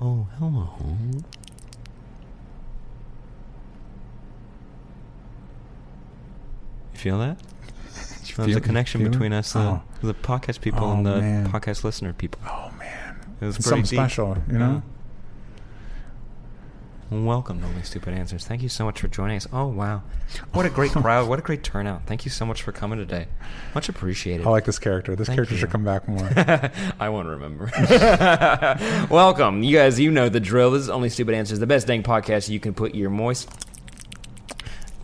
Oh, hello. You feel that? There's feel- a connection feel it? between us, the, Oh. the podcast people, Oh, and the man. podcast listener people. Oh man, It was it's pretty something deep. special, you know. Hmm? Welcome to Only Stupid Answers. Thank you so much for joining us. Oh, wow. What a great crowd. What a great turnout. Thank you so much for coming today. Much appreciated. I like this character. This Thank character you. should come back more. I won't remember. Welcome. You guys, you know the drill. This is Only Stupid Answers, the best dang podcast you can put your moist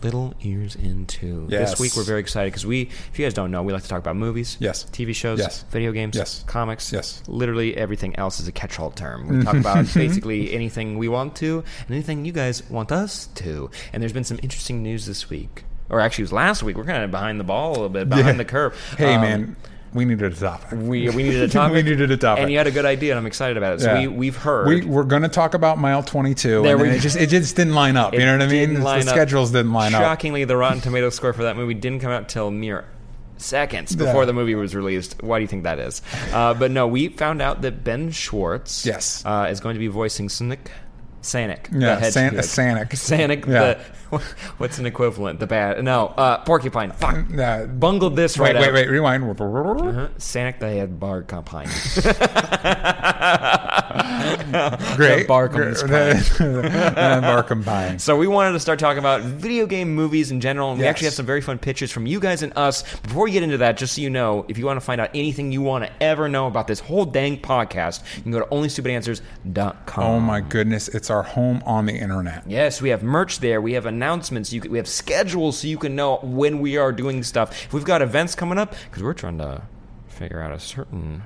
little ears into. Yes. This week we're very excited because we, if you guys don't know, we like to talk about movies, Yes. TV shows, Yes. video games, Yes. comics, Yes. Literally everything else is a catch-all term. We talk about basically anything we want to and anything you guys want us to. And there's been some interesting news this week. Or actually, it was last week. We're kind of behind the ball a little bit, behind Yeah. the curve. hey Um, man, we needed a topic. we we needed a topic. we needed a topic. and you had a good idea, and I'm excited about it. So Yeah. we we've heard. We we're going to talk about mile 22, There and we it just it just didn't line up. you know what I mean? The schedules didn't line up. Shockingly, the Rotten Tomatoes score for that movie didn't come out till mere seconds before Yeah. the movie was released. Why do you think that is? Uh, but no, we found out that Ben Schwartz, Yes. uh, is going to be voicing Sonic. Sanic, Yeah, the San- Sanic. Sanic. Yeah. The, what's an equivalent? The bad? No, uh, Porcupine. Fuck. Yeah. Bungled this Wait, right wait, out. wait, rewind. Uh-huh. Sanic the head bar compine. Great. Barkham's and Barkham Pine. So we wanted to start talking about video game movies in general, and we actually have some very fun pitches from you guys and us. Before we get into that, just so you know, if you want to find out anything you want to ever know about this whole dang podcast, you can go to onlystupidanswers.com. Oh my goodness, it's our home on the internet. Yes, we have merch there. We have announcements. You can, we have schedules so you can know when we are doing stuff. If we've got events coming up, because we're trying to figure out a certain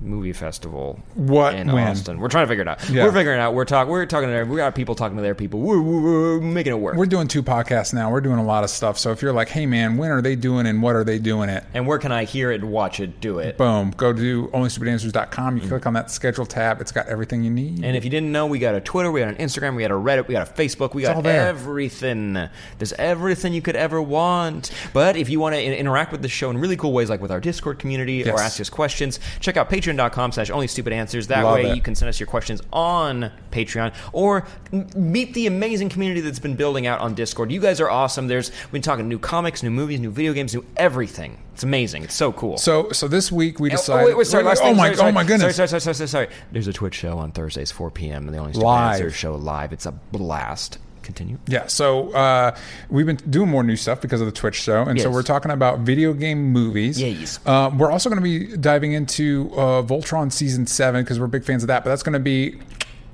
movie festival What, in when? Austin. We're trying to figure it out. Yeah. We're figuring it out. We're talking. We're talking to. their- We got people talking to their people. We're, we're, we're making it work. We're doing two podcasts now. We're doing a lot of stuff. So if you're like, hey man, when are they doing and what are they doing it? and where can I hear it, watch it, do it? Boom. Go to onlystupidanswers.com. You click on that schedule tab. It's got everything you need. And if you didn't know, we got a Twitter, we got an Instagram, we got a Reddit, we got a Facebook, we got everything. There's everything you could ever want. But if you want to in- interact with the show in really cool ways, like with our Discord community or ask us questions, check out patreon.com slash only stupid answers. That Love way it. you can send us your questions on Patreon or m- meet the amazing community that's been building out on Discord. You guys are awesome. There's we've been talking new comics, new movies, new video games, new everything. It's amazing. It's so cool. so so this week we Oh, oh decided. wait, wait, sorry, oh my sorry, sorry, oh my goodness. Sorry, sorry, sorry, sorry, sorry. There's a Twitch show on Thursdays, 4 p.m. And the only Stupid Live. Answers show live. It's a blast. Continue. Yeah, so uh, we've been doing more new stuff because of the Twitch show, and so we're talking about video game movies. Yes. Uh, we're also going to be diving into uh, Voltron season seven because we're big fans of that. But that's going to be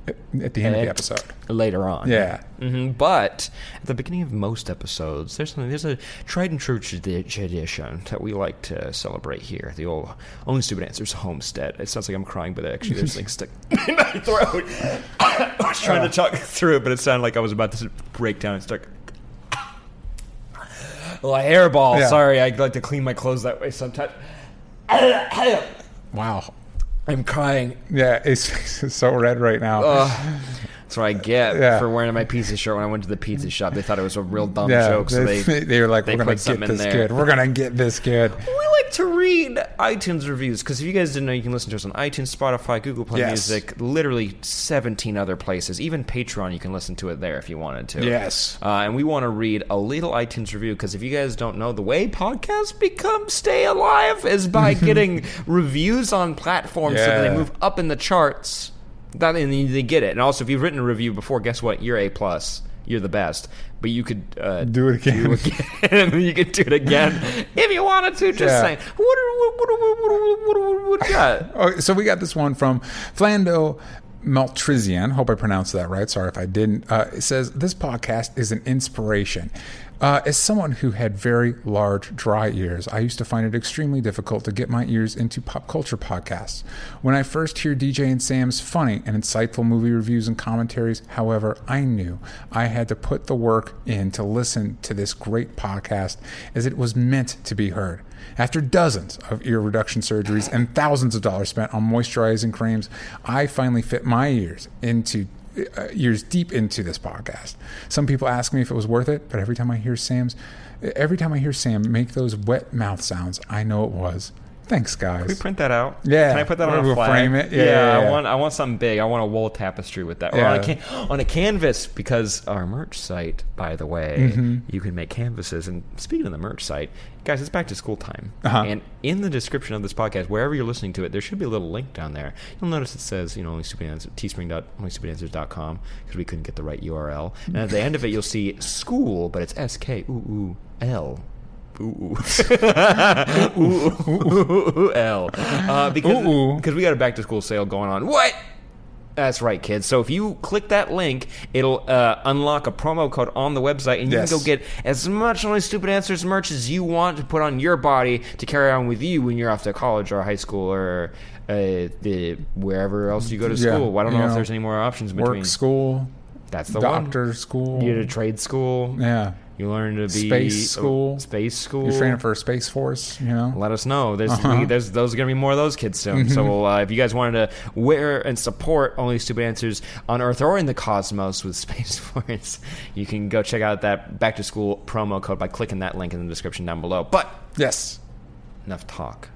at the end of the episode. Later on. Yeah. hmm But at the beginning of most episodes, there's something, there's a tried and true tradition that we like to celebrate here. The old Only Stupid Answers homestead. It sounds like I'm crying, but actually there's things stuck in my throat. I was trying to talk through it, but it sounded like I was about to break down and start. Well, hairball. Yeah. Sorry, I like to clean my clothes that way sometimes. Wow. I'm crying. Yeah, his face is so red right now. That's what I get Yeah. for wearing my pizza shirt when I went to the pizza shop. They thought it was a real dumb yeah, joke, so they, they were like, they "We're gonna put something get this there. kid. We're gonna get this kid." We like to read iTunes reviews because if you guys didn't know, you can listen to us on iTunes, Spotify, Google Play Yes. Music, literally 17 other places. Even Patreon, you can listen to it there if you wanted to. Yes. Uh, and we want to read a little iTunes review because if you guys don't know, the way podcasts become stay alive is by getting reviews on platforms so that they move up in the charts. That and they get it. And also, if you've written a review before, guess what? You're a plus. You're the best. But you could uh, Do it again. do again. you could do it again if you wanted to. Just Yeah. saying. What, what, what, what, got? So we got this one from Flando Maltrizian. Hope I pronounced that right. Sorry if I didn't. Uh, it says this podcast is an inspiration. Uh, as someone who had very large, dry ears, I used to find it extremely difficult to get my ears into pop culture podcasts. When I first hear DJ and Sam's funny and insightful movie reviews and commentaries, however, I knew I had to put the work in to listen to this great podcast as it was meant to be heard. After dozens of ear reduction surgeries and thousands of dollars spent on moisturizing creams, I finally fit my ears into Uh, years deep into this podcast. Some people ask me if it was worth it, but every time I hear Sam's, every time I hear Sam make those wet mouth sounds, I know it was. Thanks, guys. Can we print that out? Yeah. Can I put that on We'll a flag? frame it. Yeah, Yeah, yeah. I want I want something big. I want a wall tapestry with that. Or Yeah. on, a can- on a canvas because our merch site, by the way, Mm-hmm. you can make canvases. And speaking of the merch site, guys, it's back to school time. Uh-huh. And in the description of this podcast, wherever you're listening to it, there should be a little link down there. You'll notice it says, you know, only stupid answer, teespring.onlystupidanswers.com because we couldn't get the right URL. And at the end of it, you'll see school, but it's S K U U L. Ooh, ooh. ooh, ooh, ooh, L. Uh, because, because we got a back to school sale going on. What? That's right, kids. So if you click that link, it'll uh, unlock a promo code on the website, and you Yes. can go get as much Only Stupid Answers merch as you want to put on your body to carry on with you when you're off to college or high school or uh, the wherever else you go to Yeah, school. I don't know you if there's any more options between. Work, school, That's the one. doctor, school. You to trade school. yeah. You learn to be Space school. Space school. You're training for a space force, you know? let us know. There's, Uh-huh. we, there's those are gonna be more of those kids soon. So uh, if you guys wanted to wear and support only stupid answers on Earth or in the cosmos with Space Force, you can go check out that back to school promo code by clicking that link in the description down below. But Yes. enough talk.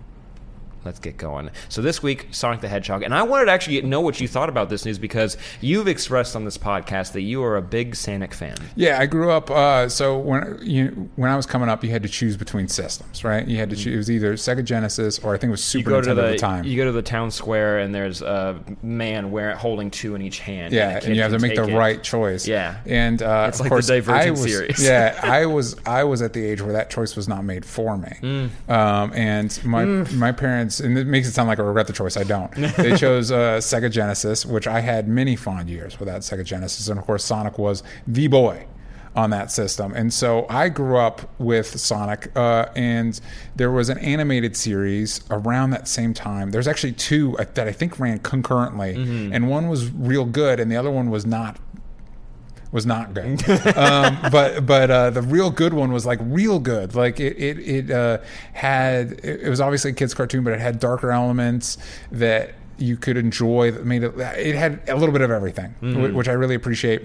Let's get going. So this week, Sonic the Hedgehog, and I wanted to actually know what you thought about this news because you've expressed on this podcast that you are a big Sonic fan. Yeah, I grew up. Uh, so when you when I was coming up, you had to choose between systems, right? You had to choose. It was either Sega Genesis or I think it was Mm. Super Nintendo to at the the time. you go to the town square and there's a man wearing holding two in each hand. yeah, kid and you have to make the it. right choice. Yeah. and uh, It's of like the course, Divergent I was, series. yeah, I was I was at the age where that choice was not made for me. Mm. Um, and my my parents, and it makes it sound like I regret the choice. I don't. They chose uh, Sega Genesis, which I had many fond years with that Sega Genesis, and of course, Sonic was the boy on that system. And so I grew up with Sonic, uh, and there was an animated series around that same time. There's actually two that I think ran concurrently, Mm-hmm. and one was real good, and the other one was not was not good. um, but but uh, the real good one was like real good. Like it it, it uh, had it, it was obviously a kids cartoon, but it had darker elements that you could enjoy. That made it. It had a little bit of everything, wh- which I really appreciate.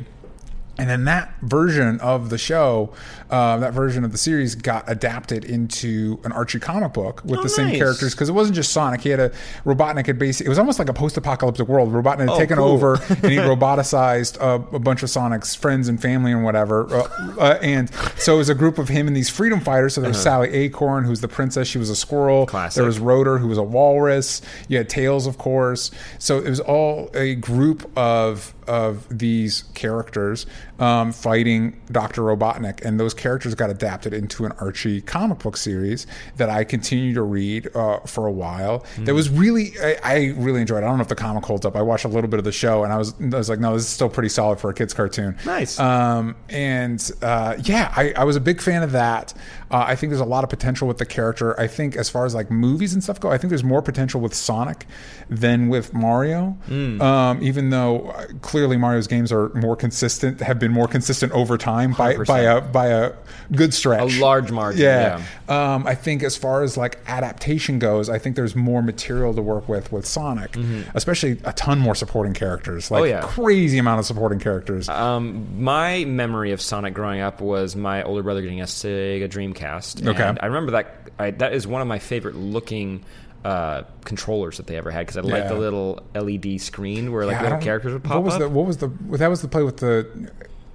And then that version of the show, uh, that version of the series, got adapted into an Archie comic book with Oh, the same nice. characters because it wasn't just Sonic. He had a Robotnik had basically it was almost like a post-apocalyptic world. Robotnik had Oh, taken cool. over and he roboticized uh, a bunch of Sonic's friends and family and whatever. Uh, uh, and so it was a group of him and these freedom fighters. So there was Sally Acorn, who's the princess. She was a squirrel. Uh-huh. Classic. There was Rotor, who was a walrus. You had Tails, of course. So it was all a group of of these characters um, fighting Doctor Robotnik, and those characters got adapted into an Archie comic book series that I continue to read uh, for a while. That was really I, I really enjoyed. I don't know if the comic holds up. I watched a little bit of the show, and I was I was like, no, this is still pretty solid for a kids cartoon. Nice. Um, and uh, yeah, I, I was a big fan of that. Uh, I think there's a lot of potential with the character. I think as far as like movies and stuff go, I think there's more potential with Sonic than with Mario. Hmm. Um, even though uh, clearly Mario's games are more consistent, have been more consistent over time by, by a by a good stretch, A large margin, Yeah. Um, I think as far as like adaptation goes, I think there's more material to work with with Sonic, especially a ton more supporting characters, like Mm-hmm. Oh, yeah. crazy amount of supporting characters. Um, my memory of Sonic growing up was my older brother getting a Sega Dreamcast. Okay. And I remember that I, that is one of my favorite looking uh, controllers that they ever had because I liked Yeah. the little LED screen where like Yeah, little characters would pop what was up. The, what was the? That was the play with the.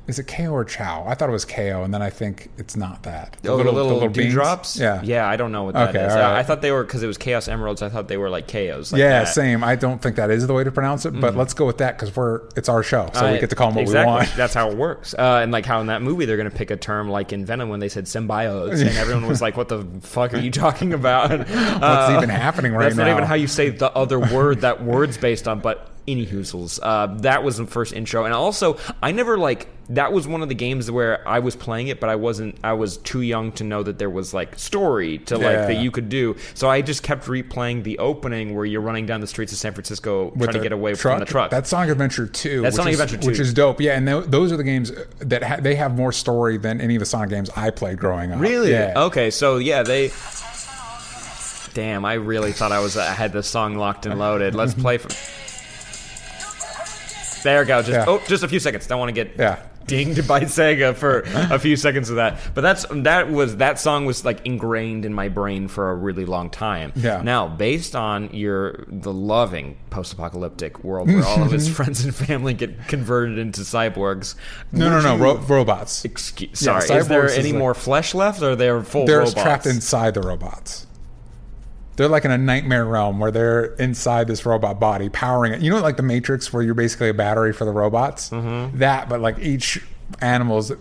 Is it KO or Chao? I thought it was KO, and then I think it's not that. Oh, the little, beans? dewdrops. Yeah, yeah. I don't know what that is. Okay, all I- right. I thought they were because it was Chaos Emeralds. I thought they were like KOs. Like yeah, that. same. I don't think that is the way to pronounce it, but let's go with that because we're it's our show, so we Uh, get to call them what exactly. we want. That's how it works. Uh, and like how in that movie they're going to pick a term like in Venom when they said symbiotes, and everyone was like, "What the fuck are you talking about?" What's Uh, even happening right That's now? not even how you say the other word that word's based on, but any hoozles. Uh, that was the first intro, and also I never like that was one of the games where I was playing it, but I wasn't. I was too young to know that there was like story to like Yeah. that you could do. So I just kept replaying the opening where you're running down the streets of San Francisco trying to get away from the truck. That's Sonic Adventure 2. That's which Sonic is, Adventure 2. Which is dope. Yeah, and th- those are the games that ha- they have more story than any of the Sonic games I played growing up. Really? Yeah. Okay, so yeah, they. Damn, I really thought I was I had the song locked and loaded. Let's play for. There we go. Just Yeah. oh, just a few seconds. Don't want to get Yeah. dinged by Sega for a few seconds of that. But that's that was that song was like ingrained in my brain for a really long time. Yeah. Now, based on your the loving post-apocalyptic world where all of his friends and family get converted into cyborgs. No, no, no. Ro- robots. Excuse, Yeah, sorry, is there any like- more flesh left, or they're full? They're robots? trapped inside the robots. They're like in a nightmare realm where they're inside this robot body, powering it. You know, like the Matrix, where you're basically a battery for the robots. Mm-hmm. That, but like each animal's.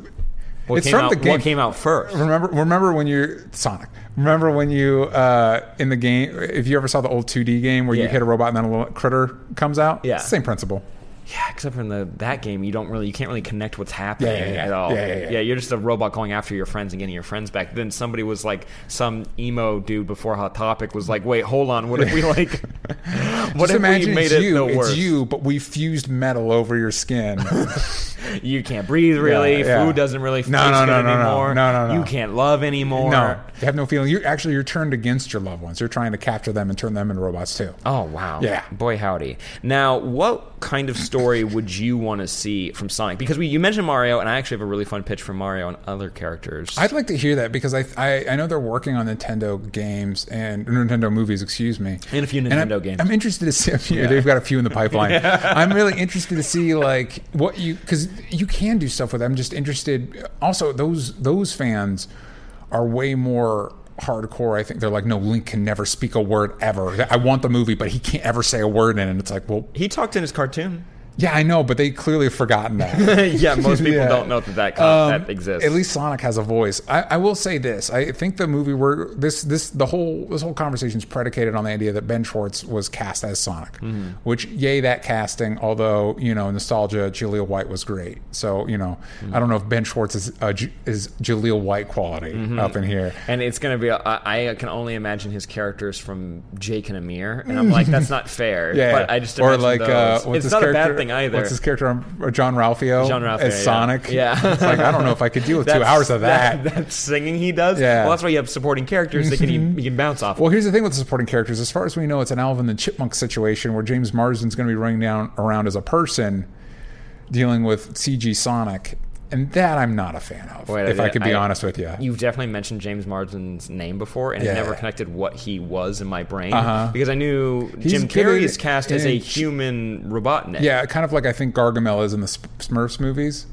What it's from out, the game. What came out first? Remember, remember when you Sonic. Remember when you uh, in the game? If you ever saw the old 2D game where you hit a robot and then a little critter comes out, Yeah. Same principle. Yeah, except for in the that game, you don't really, you can't really connect what's happening Yeah, yeah, yeah. at all. Yeah, yeah, yeah. you're just a robot going after your friends and getting your friends back. Then somebody was like, some emo dude before Hot Topic was like, wait, hold on, what if we like, what Just if we made it you, the it's you, but we fused metal over your skin. You can't breathe really. Food doesn't really No, no, no, no, no. anymore. No, no, no. You can't love anymore. no, you have no feeling. You're actually you're turned against your loved ones. You're trying to capture them and turn them into robots too. Oh wow! Yeah. boy howdy. Now, what kind of story would you want to see from Sonic? Because we you mentioned Mario, and I actually have a really fun pitch for Mario and other characters. I'd like to hear that because I, I I know they're working on Nintendo games and Nintendo movies, excuse me, And a few I'm- Nintendo games. I'm interested to see. A few, They've got a few in the pipeline. I'm really interested to see like what you because you can do stuff with. it. I'm just interested. Also, those those fans are way more hardcore. I think they're like, no, Link can never speak a word ever. I want the movie, but he can't ever say a word in it. And it's like, well, he talked in his cartoon. Yeah, I know, but they clearly have forgotten that. yeah, most people Yeah. don't know that that, con- Um, that exists. At least Sonic has a voice. I, I will say this: I think the movie where this this the whole this whole conversation is predicated on the idea that Ben Schwartz was cast as Sonic, Mm-hmm. which yay that casting. Although you know nostalgia, Jaleel White was great. So you know Mm-hmm. I don't know if Ben Schwartz is uh, J- is Jaleel White quality Mm-hmm. up in here. and it's gonna be. I, I can only imagine his characters from Jake and Amir, and I'm like, that's not fair. Yeah, but I just or like uh, it's his not a character- bad thing either. What's his character? Jean-Ralphio, John Ralphio, as yeah. Sonic. Yeah. it's like I don't know if I could deal with two hours of that. that singing he does. Yeah. Well, that's why you have supporting characters that can you, you can bounce off. Well, here's the thing with the supporting characters. As far as we know, it's an Alvin the Chipmunk situation where James Marsden's going to be running down around as a person dealing with CG Sonic, and that I'm not a fan of. Wait, if I, I- could be I- honest with you, You've definitely mentioned James Marsden's name before, and Yeah. it never connected what he was in my brain Uh-huh. because I knew He's Jim Carrey is cast as a human Robotnik. yeah, kind of like I think Gargamel is in the Smurfs movies.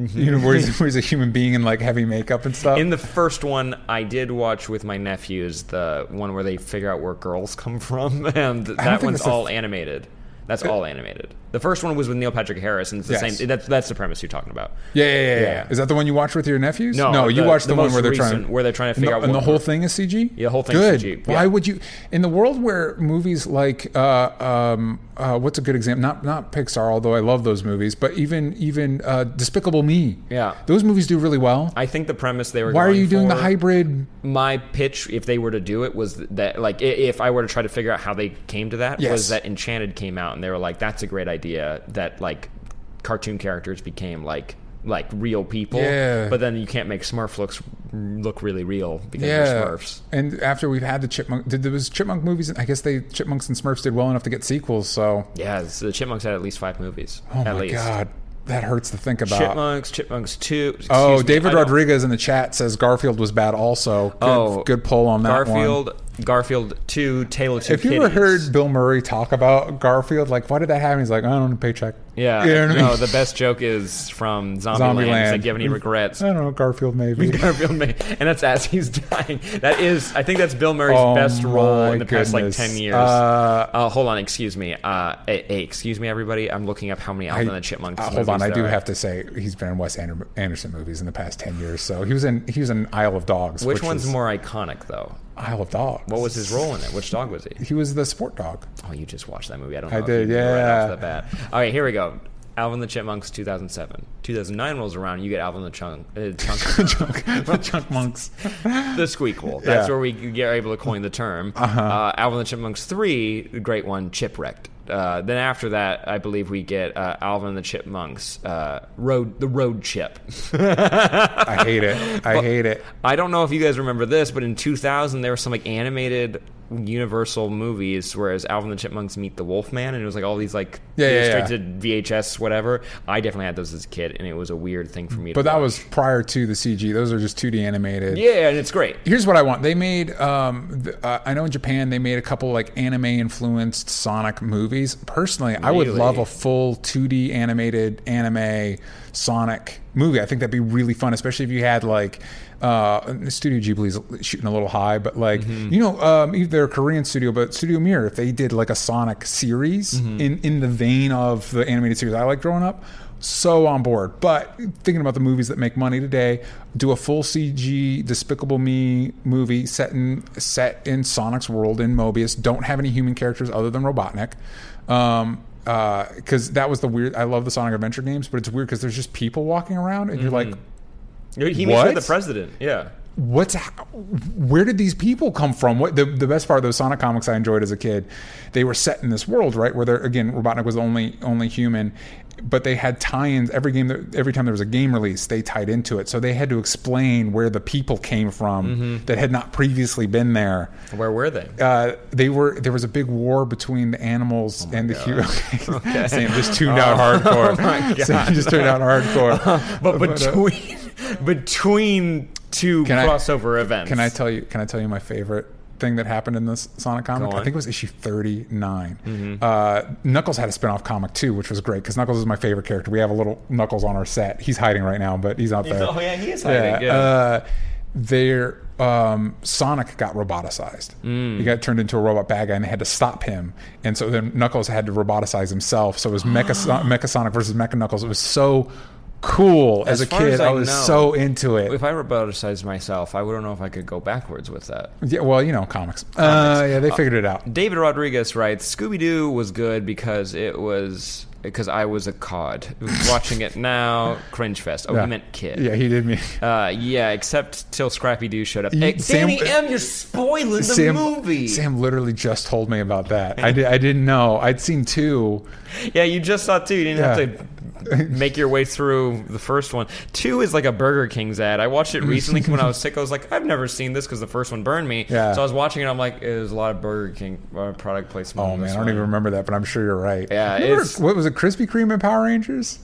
Mm-hmm. You know, where he's, where he's a human being in like heavy makeup and stuff. In the first one, I did watch with my nephews the one where they figure out where girls come from, and that one's the all animated. That's all animated. The first one was with Neil Patrick Harris, and it's the Yes. same. That's that's the premise you're talking about. yeah, yeah, yeah, yeah, Yeah. Is that the one you watched with your nephews? No, no, you the- watched the, the one where they're trying where they're trying to and figure the, out and the whole thing is CG. Yeah, the whole thing's Good. CG, Why would you? In the world where movies like uh, um, uh, what's a good example? Not not Pixar, although I love those movies, but even even uh, Despicable Me. Yeah. those movies do really well. I think the premise they were. Why are you doing the hybrid? my pitch if they were to do it was that like if i were to try to figure out how they came to that Yes. was that enchanted came out and they were like that's a great idea that like cartoon characters became like like real people Yeah. but then you can't make smurf looks look really real because Yeah, they're smurfs and after we've had the chipmunk, did there was chipmunk movies? I guess they chipmunks and Smurfs did well enough to get sequels. So, yeah so the chipmunks had at least five movies oh at my least god, that hurts to think about. chipmunks chipmunks 2 Oh, me, David Rodriguez in the chat says Garfield was bad. Also, good, oh good pull on that one. garfield garfield 2 tale of two If you ever heard Bill Murray talk about Garfield, like, why did that happen? He's like, I don't know, paycheck. Yeah, You know what I no, mean? the best joke is from Zombieland. Zombieland. It's like, do you have any regrets? I don't know, Garfield maybe. Garfield May, and that's as he's dying. That is, I think that's Bill Murray's Oh best role in the past like ten years. Uh, Uh, hold on, excuse me. Uh, hey, hey, excuse me, everybody. I'm looking up how many Alvin and the Chipmunks. uh, hold on, I do are. have to say he's been in Wes Ander- Anderson movies in the past ten years. So he was in he was in Isle of Dogs. Which, one's is- more iconic, though? Isle of Dogs. What was his role in it? Which dog was he? He was the sport dog. Oh, you just watched that movie. I don't I did, knew Right yeah. off the bat. All right, here we go. Alvin the Chipmunks, 2007. 2009 rolls around. You get Alvin the Chunk, uh, Chunk the chunk monks. the Squeakquel. That's Yeah. where we get able to coin the term. Uh-huh. Alvin the Chipmunks 3, the great one, Chipwrecked. Uh, then after that, I believe we get uh, Alvin the Chipmunks, uh, road the road chip. I hate it. I hate it. I don't know if you guys remember this, but in 2000 there were some like animated Universal movies, whereas Alvin and the Chipmunks meet the Wolfman, and it was like all these like Yeah, yeah, yeah. VHS, whatever. I definitely had those as a kid, and it was a weird thing for me. But that watch. was prior to the CG. Those are just 2D animated. yeah, and it's great. Here's what I want. They made. Um, th- uh, I know in Japan they made a couple like anime influenced Sonic movies. Personally, I would love a full 2D animated anime Sonic movie. I think that'd be really fun, especially if you had like. Uh, Studio Ghibli's shooting a little high, but like Mm-hmm. you know, um, either they're a Korean studio, but Studio Mir, if they did like a Sonic series Mm-hmm. in in the vein of the animated series I like growing up, so on board. But thinking about the movies that make money today, do a full CG Despicable Me movie set in set in Sonic's world in Mobius. Don't have any human characters other than Robotnik. Um, because that was the weird. I love the Sonic Adventure games, but it's weird because there's just people walking around, and you're like, He meets What? with the president. Yeah. what's where did these people come from what the, the best part of those sonic comics i enjoyed as a kid they were set in this world right where they're again robotnik was the only only human but they had tie-ins every game that, every time there was a game release they tied into it so they had to explain where the people came from that had not previously been there Where were they? uh, they were there was a big war between the animals and the humans. Sam just tuned out hardcore. Oh my Sam just tuned out hardcore. but uh, between between two Can I- crossover events, Can I tell you? Can I tell you my favorite thing that happened in this Sonic comic? I think it was issue thirty Uh, Knuckles had a spin-off comic too, which was great because Knuckles is my favorite character. We have a little Knuckles on our set. He's hiding right now, but he's out there. oh, yeah, he is hiding, yeah. Uh, their um, Sonic got roboticized. Mm. He got turned into a robot bad guy, and they had to stop him. And so then Knuckles had to roboticize himself. So it was Mecha, Mecha Sonic versus Mecha Knuckles. It was so cool as, As a kid. as I, I was know, so into it. If I roboticized myself, I wouldn't know if I could go backwards with that. Yeah, well, you know, comics. Uh, yeah, they figured it out. David Rodriguez writes Scooby Doo was good because it was because I was a cod watching it now. Cringe fest. Oh, Yeah. he meant kid. Yeah, he did me. Uh, yeah, except till Scrappy Doo showed up. You- Hey, Sam- Danny M, you're spoiling the Sam, movie. Sam literally just told me about that. I, did, I didn't know. I'd seen two. Yeah, you just saw two. You didn't Yeah. have to make your way through the first one. Two is like a Burger King's ad. I watched it recently when I was sick. I was like, I've never seen this because the first one burned me. Yeah. So I was watching it. I'm like, there's a lot of Burger King uh, product placement. Oh man, I don't one. even remember that, but I'm sure you're right. Yeah, Remember- what was it? Krispy Kreme and Power Rangers.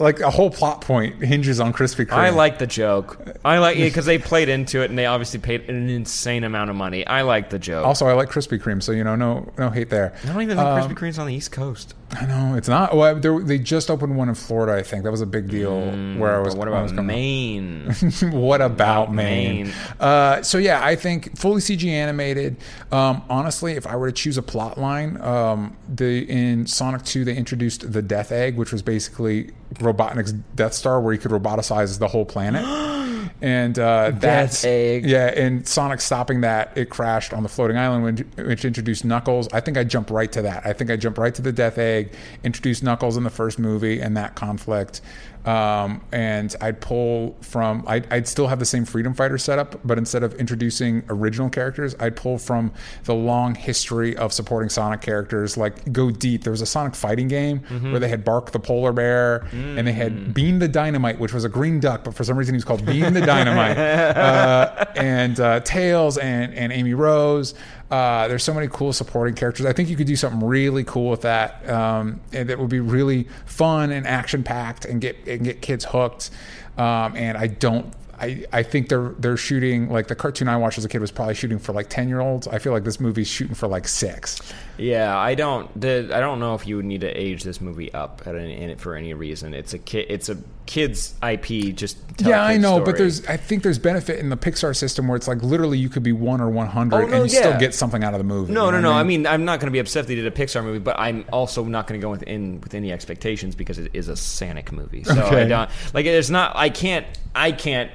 like a whole plot point hinges on Krispy Kreme. I like the joke. I like it because they played into it and they obviously paid an insane amount of money. I like the joke. Also, I like Krispy Kreme, so you know, no, no hate there. I don't even think Um, Krispy Kreme's on the East Coast. I know it's not. Well, they just opened one in Florida. I think that was a big deal. where I was. Mm, what I was about Maine? what about Maine? Maine? Uh, so yeah, I think fully CG animated. Um, honestly, if I were to choose a plot line, um, the in Sonic Two they introduced the Death Egg, which was basically Robotnik's Death Star, where he could roboticize the whole planet. And uh, that's Egg. yeah. And Sonic stopping that, it crashed on the floating island, which, which introduced Knuckles. I think I jumped right to that. I think I jumped right to the Death Egg, introduced Knuckles in the first movie, and that conflict. Um, and I'd pull from, I'd, I'd still have the same Freedom Fighter setup, but instead of introducing original characters, I'd pull from the long history of supporting Sonic characters. Like go deep. There was a Sonic fighting game where they had Bark the polar bear, and they had Bean the Dynamite, which was a green duck, but for some reason he was called Bean the Dynamite, uh, and uh, Tails and and Amy Rose. Uh, there's so many cool supporting characters. I think you could do something really cool with that, um, and that would be really fun and action packed and get and get kids hooked. Um, and I don't. I, I think they're they're shooting like the cartoon I watched as a kid was probably shooting for like ten year olds. I feel like this movie's shooting for like six. Yeah, I don't. The, I don't know if you would need to age this movie up at any, in it for any reason. It's a kid. It's a kids IP. Just yeah, I know, story. but there's I think there's benefit in the Pixar system where it's like literally you could be one or one hundred Oh, no, and you still get something out of the movie. No, you no, know no. what I mean, I'm not going to be upset that they did a Pixar movie, but I'm also not going to go within with any expectations because it is a Sonic movie. So I don't like. It's not. I can't. I can't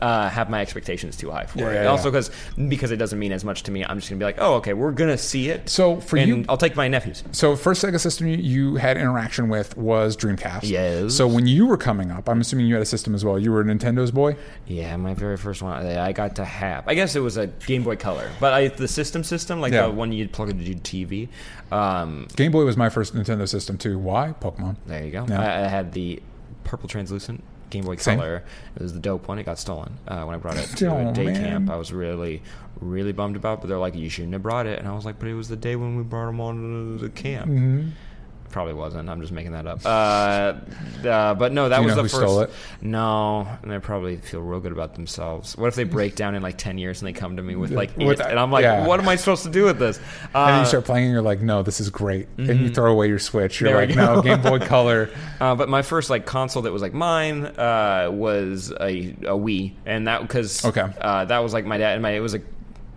uh, have my expectations too high for Yeah, it. yeah, also because because it doesn't mean as much to me. I'm just gonna be like, oh, okay, we're gonna see it. So for and you- I'll take my nephews. So first Sega system you- had interaction with was Dreamcast. Yes. So when you were coming up, I'm assuming you had a system as well. You were a Nintendo's boy. Yeah, my very first one I I got to have. I guess it was a Game Boy Color, but I, the system system, like Yeah. the one you'd plug into your TV. Um, Game Boy was my first Nintendo system too. Why? Pokemon. there you go. I, I had the purple translucent Game Boy Same. Color. It was the dope one. It got stolen uh, when I brought it to Oh, a day man. camp. I was really, really bummed about. it, But they're like, "You shouldn't have brought it," and I was like, "But it was the day when we brought them on to the camp." Mm-hmm. Probably wasn't. I'm just making that up. Uh, uh, but no, that you was the first. No, and they probably feel real good about themselves. What if they break down in like ten years and they come to me with like, With- and I'm like, yeah. what am I supposed to do with this? Uh, And you start playing, and you're like, "No, this is great." And you throw away your Switch. You're Mm-hmm. There like, "No, Game Boy Color." Uh, but my first like console that was like mine uh, was a, a Wii, and that because Okay. uh, that was like my dad and my it was like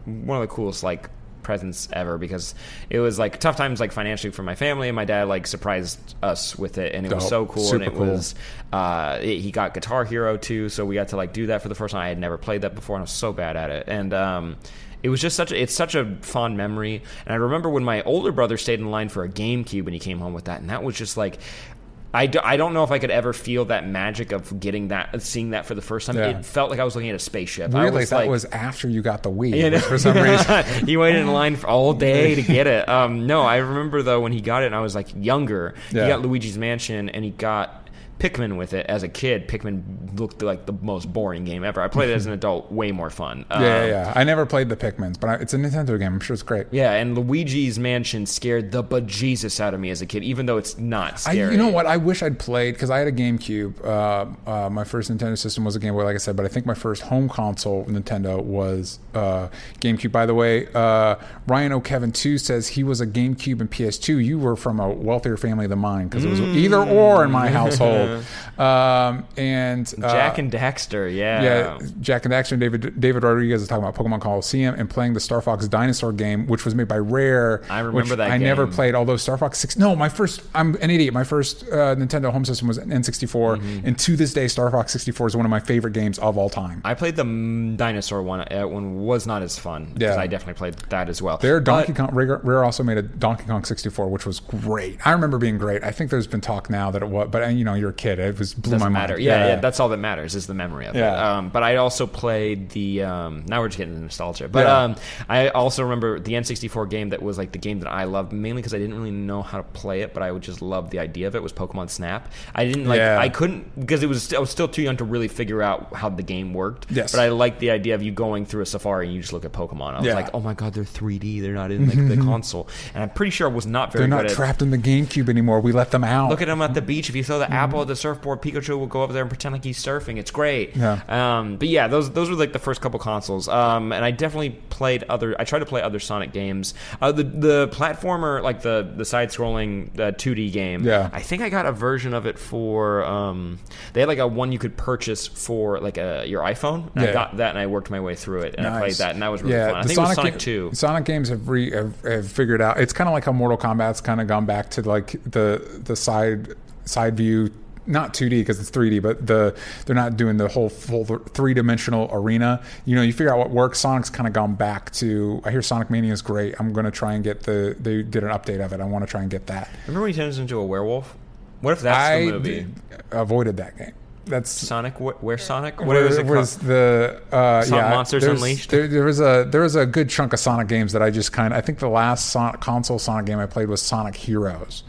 one of the coolest like presents ever because it was like tough times like financially for my family and my dad like surprised us with it and it was Dope. so cool Super and it cool. was uh, it- he got Guitar Hero too so we got to like do that for the first time I had never played that before and I was so bad at it and um, it was just such a, it's such a fond memory and I remember when my older brother stayed in line for a GameCube and he came home with that and that was just like I, do, I don't know if I could ever feel that magic of getting that, seeing that for the first time. Yeah. It felt like I was looking at a spaceship. I was that like, was after you got the Wii. you know, for some reason. he waited in line for all day to get it. Um, no, I remember though when he got it, and I was like younger. Yeah. He got Luigi's Mansion, and he got Pikmin with it. As a kid, Pikmin looked like the most boring game ever. I played it as an adult, way more fun. Yeah, yeah, Um, yeah. I never played the Pikmins, but I, it's a Nintendo game. I'm sure it's great. Yeah, and Luigi's Mansion scared the bejesus out of me as a kid, even though it's not I, scary. you know what? I wish I'd played because I had a GameCube. Uh, uh, my first Nintendo system was a Game Boy, like I said, but I think my first home console Nintendo was uh, GameCube. By the way, uh, Ryan O'Kevin two says he was a GameCube and PS2. You were from a wealthier family than mine because it was either or in my household. Um, and uh, Jak and Daxter, yeah. yeah, Jak and Daxter and David David Rodriguez is talking about Pokemon Colosseum and playing the Star Fox Dinosaur game, which was made by Rare. I remember that I never game. played. Although Star Fox Six, no, my first. I'm an idiot. My first uh, Nintendo home system was an N64, Mm-hmm. and to this day, Star Fox 64 is one of my favorite games of all time. I played the dinosaur one. That one was not as fun Yeah. I definitely played that as well. Their Donkey But- Kong Rare, Rare also made a Donkey Kong 64, which was great. I remember being great. I think there's been talk now that it was, but uh, you know, you're a kid. It was blew doesn't my matter. mind. Yeah, yeah, that's all that matters is the memory of it. Yeah. Um, but I also played the. Um, now we're just getting into nostalgia. But Yeah. um, I also remember the N64 game that was like the game that I loved mainly because I didn't really know how to play it, but I would just love the idea of it. Was Pokemon Snap? I didn't like. Yeah. I couldn't because it was. I was still too young to really figure out how the game worked. Yes. But I liked the idea of you going through a safari and you just look at Pokemon. I was Yeah. like, oh my god, they're 3D. They're not in like, the console. And I'm pretty sure I was not very They're not trapped in the GameCube anymore. We let them out. Look at them at the beach. If you throw the Mm-hmm. apple at the surfboard, Pikachu will go over there and pretend like he's surfing. It's great. Yeah. Um, but yeah, those those were like the first couple consoles. Um, and I definitely played other. I tried to play other Sonic games. Uh, the the platformer, like the the side scrolling uh, 2D game. Yeah. I think I got a version of it for. Um, they had like a one you could purchase for like a your iPhone. And Yeah. I got that and I worked my way through it and I played that and that was really fun. I think it was Sonic Sonic 2. Sonic games have, re, have, have figured out. It's kind of like how Mortal Kombat's kind of gone back to like the the side side view. Not 2D because it's 3D, but the they're not doing the whole full three dimensional arena. You know, you figure out what works. Sonic's kind of gone back to. I hear Sonic Mania is great. I'm going to try and get the. They did an update of it. I want to try and get that. Remember when he turns into a werewolf? What if that's I the movie? did- avoided that game. That's Sonic? Wh- Where Sonic? What where was it called? was the uh, Sonic yeah, Monsters there's- Unleashed? There, there was a there was a good chunk of Sonic games that I just kind of I think the last Sonic console Sonic game I played was Sonic Heroes,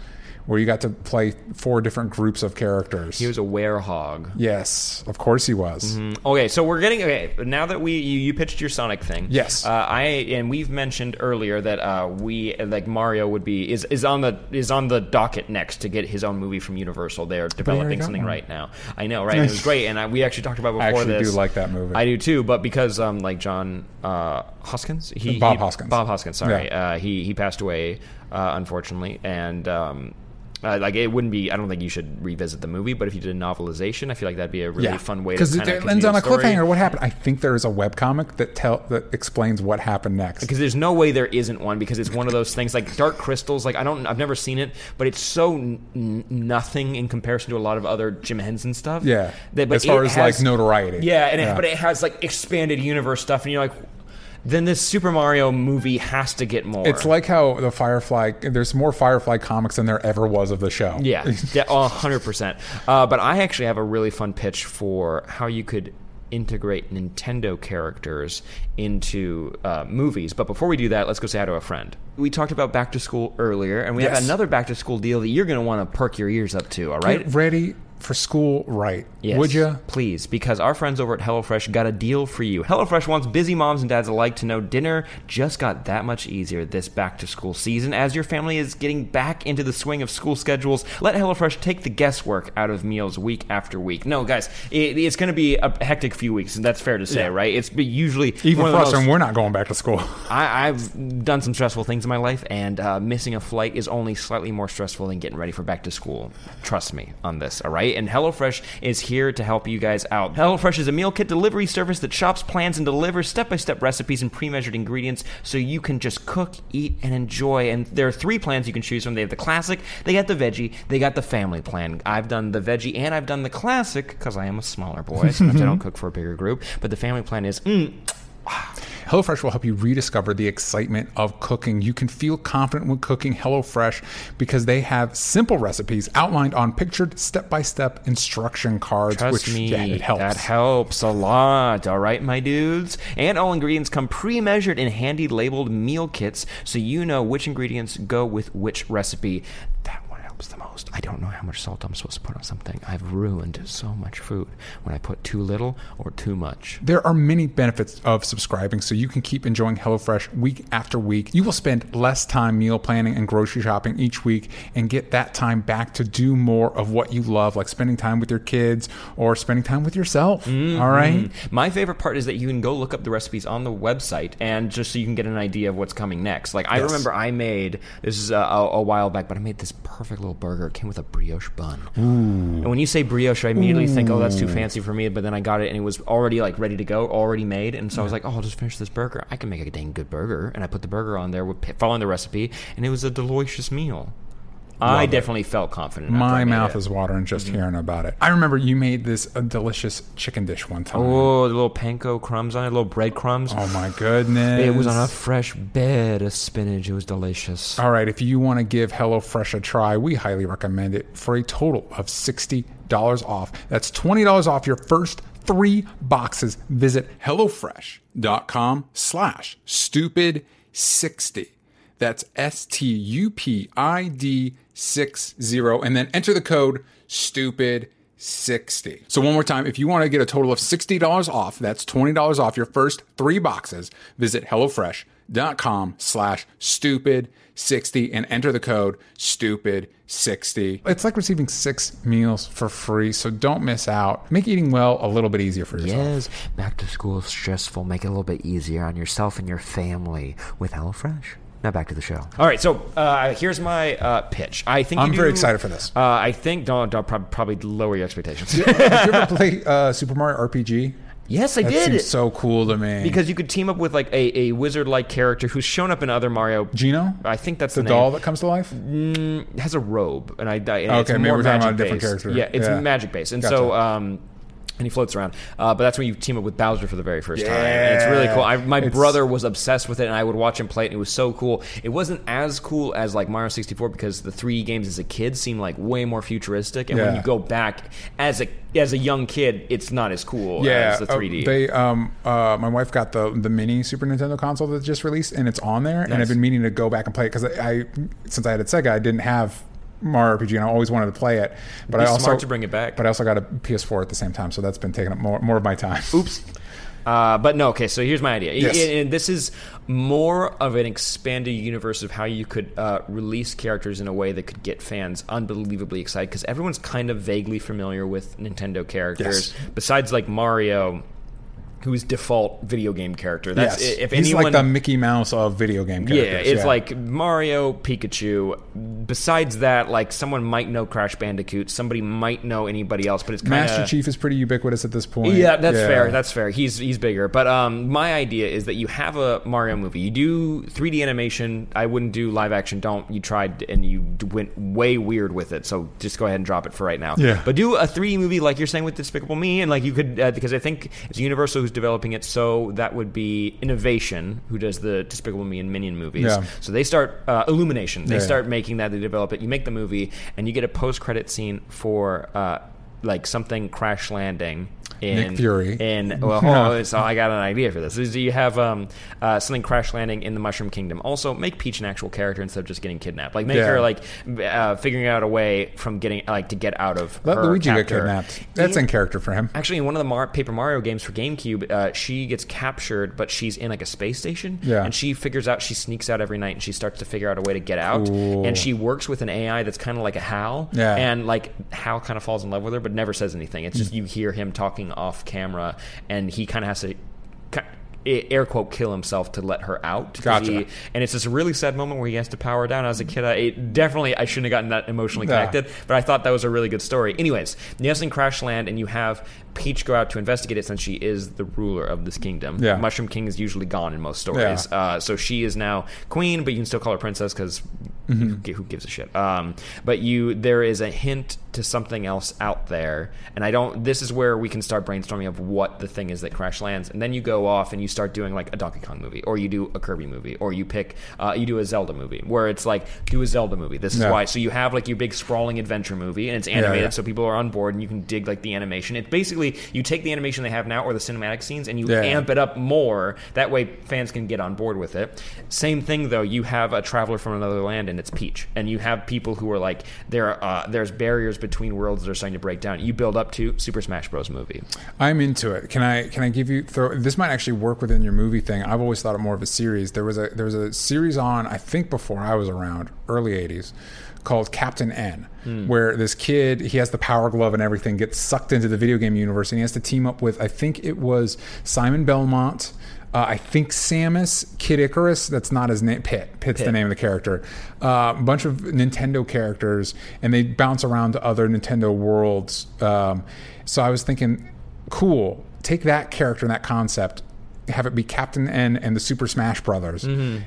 where you got to play four different groups of characters. He was a werehog. yes, of course he was. Mm, Okay, so we're getting okay. Now that we you, you pitched your Sonic thing, Yes. uh, I and we've mentioned earlier that uh, we like Mario would be is, is on the is on the docket next to get his own movie from Universal. They're developing something right now. I know, right? It was great, and I, we actually talked about before I actually this. do like that movie. I do too, but because um like John uh, Hoskins, he Bob he- Hoskins. Bob Hoskins, sorry, Yeah. uh, he he passed away uh, unfortunately, and um. Uh, like it wouldn't be. I don't think you should revisit the movie, but if you did a novelization, I feel like that'd be a really fun way to because it ends on a cliffhanger. What happened? I think there is a webcomic that tell that explains what happened next. Because there's no way there isn't one because it's one of those things like Dark Crystals. Like I don't, I've never seen it, but it's so n- nothing in comparison to a lot of other Jim Henson stuff. Yeah, that, but as far as has- like notoriety. Yeah, and It, but it has like expanded universe stuff, and you're like, then this Super Mario movie has to get more. It's like how the Firefly. There's more Firefly comics than there ever was of the show. Yeah, yeah, a hundred percent. Uh, But I actually have a really fun pitch for how you could integrate Nintendo characters into uh, movies. But before we do that, let's go say hi to a friend. We talked about back to school earlier, and we have another back to school deal that you're going to want to perk your ears up to. All right. Get ready for school, right? Yes, Would you? Please, because our friends over at HelloFresh got a deal for you. HelloFresh wants busy moms and dads alike to know dinner just got that much easier this back to school season as your family is getting back into the swing of school schedules. Let HelloFresh take the guesswork out of meals week after week. No, guys, it, it's going to be a hectic few weeks, and that's fair to say, Yeah. right? It's usually Even for us, and we're not going back to school. I, I've done some stressful things in my life, and uh, missing a flight is only slightly more stressful than getting ready for back to school. Trust me on this, all right? And HelloFresh is here to help you guys out. HelloFresh is a meal kit delivery service that shops, plans, and delivers step by step recipes and pre measured ingredients so you can just cook, eat, and enjoy. And there are three plans you can choose from. They have the classic, they got the veggie, they got the family plan. I've done the veggie and I've done the classic because I am a smaller boy. Sometimes I don't cook for a bigger group. But the family plan is, mm, HelloFresh will help you rediscover the excitement of cooking. You can feel confident when cooking HelloFresh because they have simple recipes outlined on pictured step-by-step instruction cards. Trust which me, yeah, it helps. that helps a lot. All right, my dudes. And all ingredients come pre-measured in handy labeled meal kits, so you know which ingredients go with which recipe. That helps the most. I don't know how much salt I'm supposed to put on something. I've ruined so much food when I put too little or too much. There are many benefits of subscribing so you can keep enjoying HelloFresh week after week. You will spend less time meal planning and grocery shopping each week and get that time back to do more of what you love, like spending time with your kids or spending time with yourself. Mm-hmm. All right? My favorite part is that you can go look up the recipes on the website and just so you can get an idea of what's coming next. Like I Yes. remember I made this is a, a, a while back, but I made this perfect little burger. It came with a brioche bun. And when you say brioche, I immediately think, oh, that's too fancy for me. But then I got it and it was already like ready to go, already made. And so I was like, oh, I'll just finish this burger. I can make a dang good burger. And I put the burger on there, with, following the recipe, and it was a delicious meal. I it. definitely felt confident. I My mouth. Mm-hmm. is watering just hearing about it. I remember you made this a delicious chicken dish one time. Oh, the little panko crumbs on it, little breadcrumbs. Oh my goodness. It was on a fresh bed of spinach. It was delicious. All right, if you want to give HelloFresh a try, we highly recommend it for a total of $60 off. That's $20 off your first three boxes. Visit HelloFresh.com slash stupid60. That's S-T-U-P-I-D 60 and then enter the code stupid60. So one more time, if you want to get a total of $60 off, that's $20 off your first three boxes, visit HelloFresh.com slash stupid60 and enter the code stupid60. It's like receiving six meals for free, so don't miss out. Make eating well a little bit easier for yourself. Yes, back to school is stressful. Make it a little bit easier on yourself and your family with HelloFresh. Now back to the show. All right, so uh, here's my uh, pitch. I think I'm very excited for this. Uh, I think don't, don't prob- probably lower your expectations. Did you ever play uh, Super Mario RPG? yes, I That did. seems so cool to me. because you could team up with like a, a wizard-like character who's shown up in other Mario. Geno, I think that's the the, doll name. that comes to life. Mm, has a robe, and I. I and it's Okay, maybe more we're talking about a magic different based. character. Yeah, it's Yeah. magic based, and so um, and he floats around. Uh, but that's when you team up with Bowser for the very first time. And it's really cool. I, my It's- brother was obsessed with it, and I would watch him play it, and it was so cool. It wasn't as cool as like Mario 64 because the 3D games as a kid seem like way more futuristic, and when you go back as a as a young kid, it's not as cool Yeah, as the uh, 3D. they um uh my wife got the the mini Super Nintendo console that just released and it's on there and I've been meaning to go back and play it because I, I since I had a Sega I didn't have Mario RPG and I always wanted to play it but Be I also smart to bring it back. but I also got a PS4 at the same time so that's been taking up more more of my time. Oops. Uh, but no, okay. So here's my idea, Yes. and, and this is more of an expanded universe of how you could uh, release characters in a way that could get fans unbelievably excited because everyone's kind of vaguely familiar with Nintendo characters. Yes. Besides, like Mario, who's default video game character. That's yes, if he's like the Mickey Mouse of video game characters. yeah, it's like Mario, Pikachu. Besides that, like someone might know Crash Bandicoot, somebody might know anybody else, but it's kind Master Chief is pretty ubiquitous at this point. yeah, that's fair. That's fair. He's he's bigger. But um, my idea is that you have a Mario movie. You do 3D animation. I wouldn't do live action. Don't. You tried and you went way weird with it. So just go ahead and drop it for right now. Yeah. But do a 3D movie like you're saying with Despicable Me, and like you could uh, because I think it's Universal who's developing it. So that would be Innovation who does the Despicable Me and Minion movies. Yeah. So they start uh, Illumination. They Yeah. start making that. They develop it. You make the movie, and you get a post credit scene for uh, like something crash landing. In, Nick Fury. In well, hold on, so I got an idea for this. Is you have um, uh, something crash landing in the Mushroom Kingdom. Also, make Peach an actual character instead of just getting kidnapped. Like make Yeah. her like uh, figuring out a way from getting like to get out of. Let Luigi get kidnapped. That's in character for him. Actually, in one of the Mar- Paper Mario games for GameCube, uh, she gets captured, but she's in like a space station. Yeah. And she figures out, she sneaks out every night and she starts to figure out a way to get out. Cool. And she works with an AI that's kind of like a Hal. Yeah. And like Hal kind of falls in love with her, but never says anything. It's Mm. just you hear him talking off camera and he kind of has to. Air quote kill himself to let her out. Gotcha. he- and it's this really sad moment where he has to power down. As a kid, I it, definitely I shouldn't have gotten that emotionally Yeah. connected but I thought that was a really good story. Anyways, Nelson crash land, and you have Peach go out to investigate it since she is the ruler of this kingdom. Yeah. Mushroom King is usually gone in most stories, Yeah. uh, so she is now queen, but you can still call her princess because Mm-hmm. who gives a shit? Um, but you, there is a hint to something else out there, and I don't. This is where we can start brainstorming of what the thing is that crash lands, and then you go off and you start doing like a Donkey Kong movie, or you do a Kirby movie, or you pick, uh, you do a Zelda movie, where it's like do a Zelda movie. This is Yeah. why. So you have like your big sprawling adventure movie, and it's animated, yeah. so people are on board, and you can dig like the animation. It basically you take the animation they have now or the cinematic scenes, and you Yeah. amp it up more. That way, fans can get on board with it. Same thing though. You have a traveler from another land, and it's Peach, and you have people who are like there. Uh, there's barriers between worlds that are starting to break down. You build up to Super Smash Bros. movie. I'm into it. Can I can I give you throw this might actually work within your movie thing. I've always thought it more of a series. There was a there was a series on I think before I was around, early 80s called Captain N, hmm. where this kid, he has the power glove and everything, gets sucked into the video game universe and he has to team up with I think it was Simon Belmont uh, I think Samus, Kid Icarus. That's not his name. Pit. Pit's the name of the character. Uh, a bunch of Nintendo characters, and they bounce around to other Nintendo worlds. Um, so I was thinking, cool. Take that character and that concept, have it be Captain N and the Super Smash Brothers,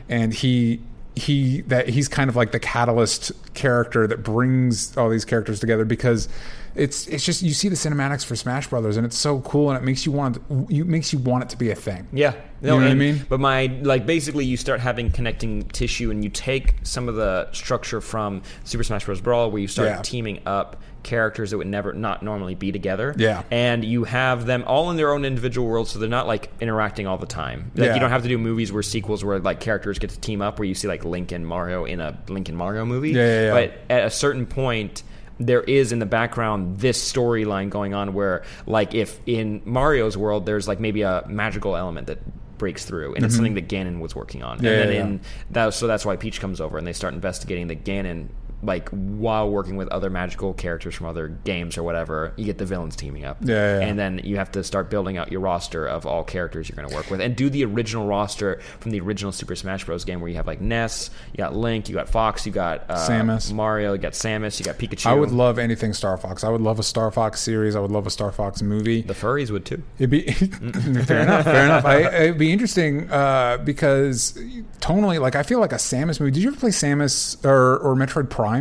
and he he that he's kind of like the catalyst character that brings all these characters together because it's it's just you see the cinematics for Smash Brothers and it's so cool and it makes you want you makes you want it to be a thing. Yeah, You know what I mean? But my like basically, you start having connecting tissue, and you take some of the structure from Super Smash Bros. Brawl, where you start Yeah. teaming up characters that would never not normally be together. Yeah. and you have them all in their own individual worlds, so they're not like interacting all the time. Like Yeah. you don't have to do movies where sequels where like characters get to team up, where you see like Link and Mario in a Link and Mario movie. Yeah, yeah, yeah. But at a certain point there is in the background this storyline going on where like if in mario's world there's like maybe a magical element that breaks through and it's something that ganon was working on Mm-hmm. Yeah, and then yeah, in that so that's why peach comes over and they start investigating the ganon like while working with other magical characters from other games or whatever you get the villains teaming up Yeah, yeah, yeah. and then you have to start building out your roster of all characters you're going to work with and do the original roster from the original super smash bros game where you have like ness you got link you got fox you got uh, Samus. mario you got samus you got pikachu I would love anything Star Fox. I would love a Star Fox series. I would love a Star Fox movie. the furries would too It'd be fair enough. Fair enough. I, it'd be interesting uh, because tonally, like I feel like a Samus movie. Did you ever play Samus or, or Metroid Prime?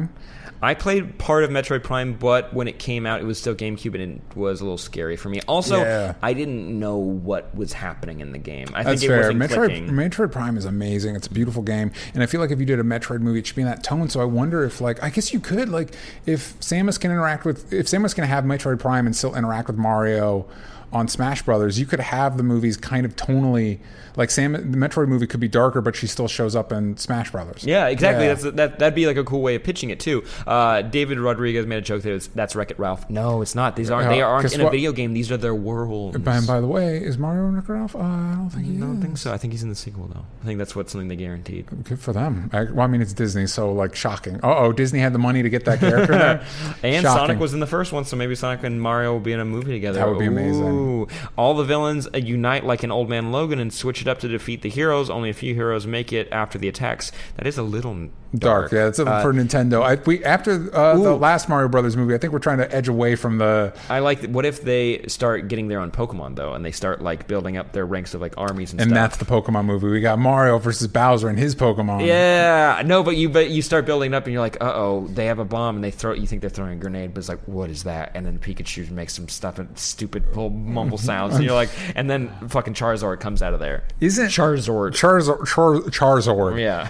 I played part of Metroid Prime, but when it came out, it was still GameCube, and it was a little scary for me. Also, Yeah. I didn't know what was happening in the game. I That's think it fair. wasn't Metroid, clicking. Metroid Prime is amazing. It's a beautiful game, and I feel like if you did a Metroid movie, it should be in that tone. So I wonder if, like, I guess you could, like, if Samus can interact with, if Samus can have Metroid Prime and still interact with Mario on Smash Brothers, you could have the movies kind of tonally, like, Sam, the Metroid movie could be darker, but she still shows up in Smash Brothers. Yeah, exactly. Yeah. That's that. That'd be like a cool way of pitching it too. Uh, David Rodriguez made a joke that it's, that's Wreck It Ralph. No, it's not. These aren't. They aren't in a what- video game. These are their worlds. And by the way, is Mario Wreck-It Ralph? Uh, I don't think I don't is. think so. I think he's in the sequel though. I think that's what something they guaranteed. Good for them. I, well, I mean, it's Disney, so like shocking. Oh, oh, Disney had the money to get that character there. And Shocking. Sonic was in the first one, so maybe Sonic and Mario will be in a movie together. That would be amazing. Ooh, all the villains unite like an old man Logan and switch it up to defeat the heroes. Only a few heroes make it after the attacks. That is a little dark. Dark, yeah, it's Uh, for Nintendo. I, we after uh, the last Mario Brothers movie, I think we're trying to edge away from the. I like. What if they start getting their own Pokemon though, and they start like building up their ranks of like armies and, stuff. And stuff? that's the Pokemon movie. We got Mario versus Bowser and his Pokemon. Yeah, no, but you but you start building up and you're like, uh oh, they have a bomb and they throw. You think they're throwing a grenade, but it's like, what is that? And then Pikachu makes some stuff and stupid little mumble sounds, and you're like, and then fucking Charizard comes out of there. Isn't Charizard? Charizard? Char, Charizard. Yeah.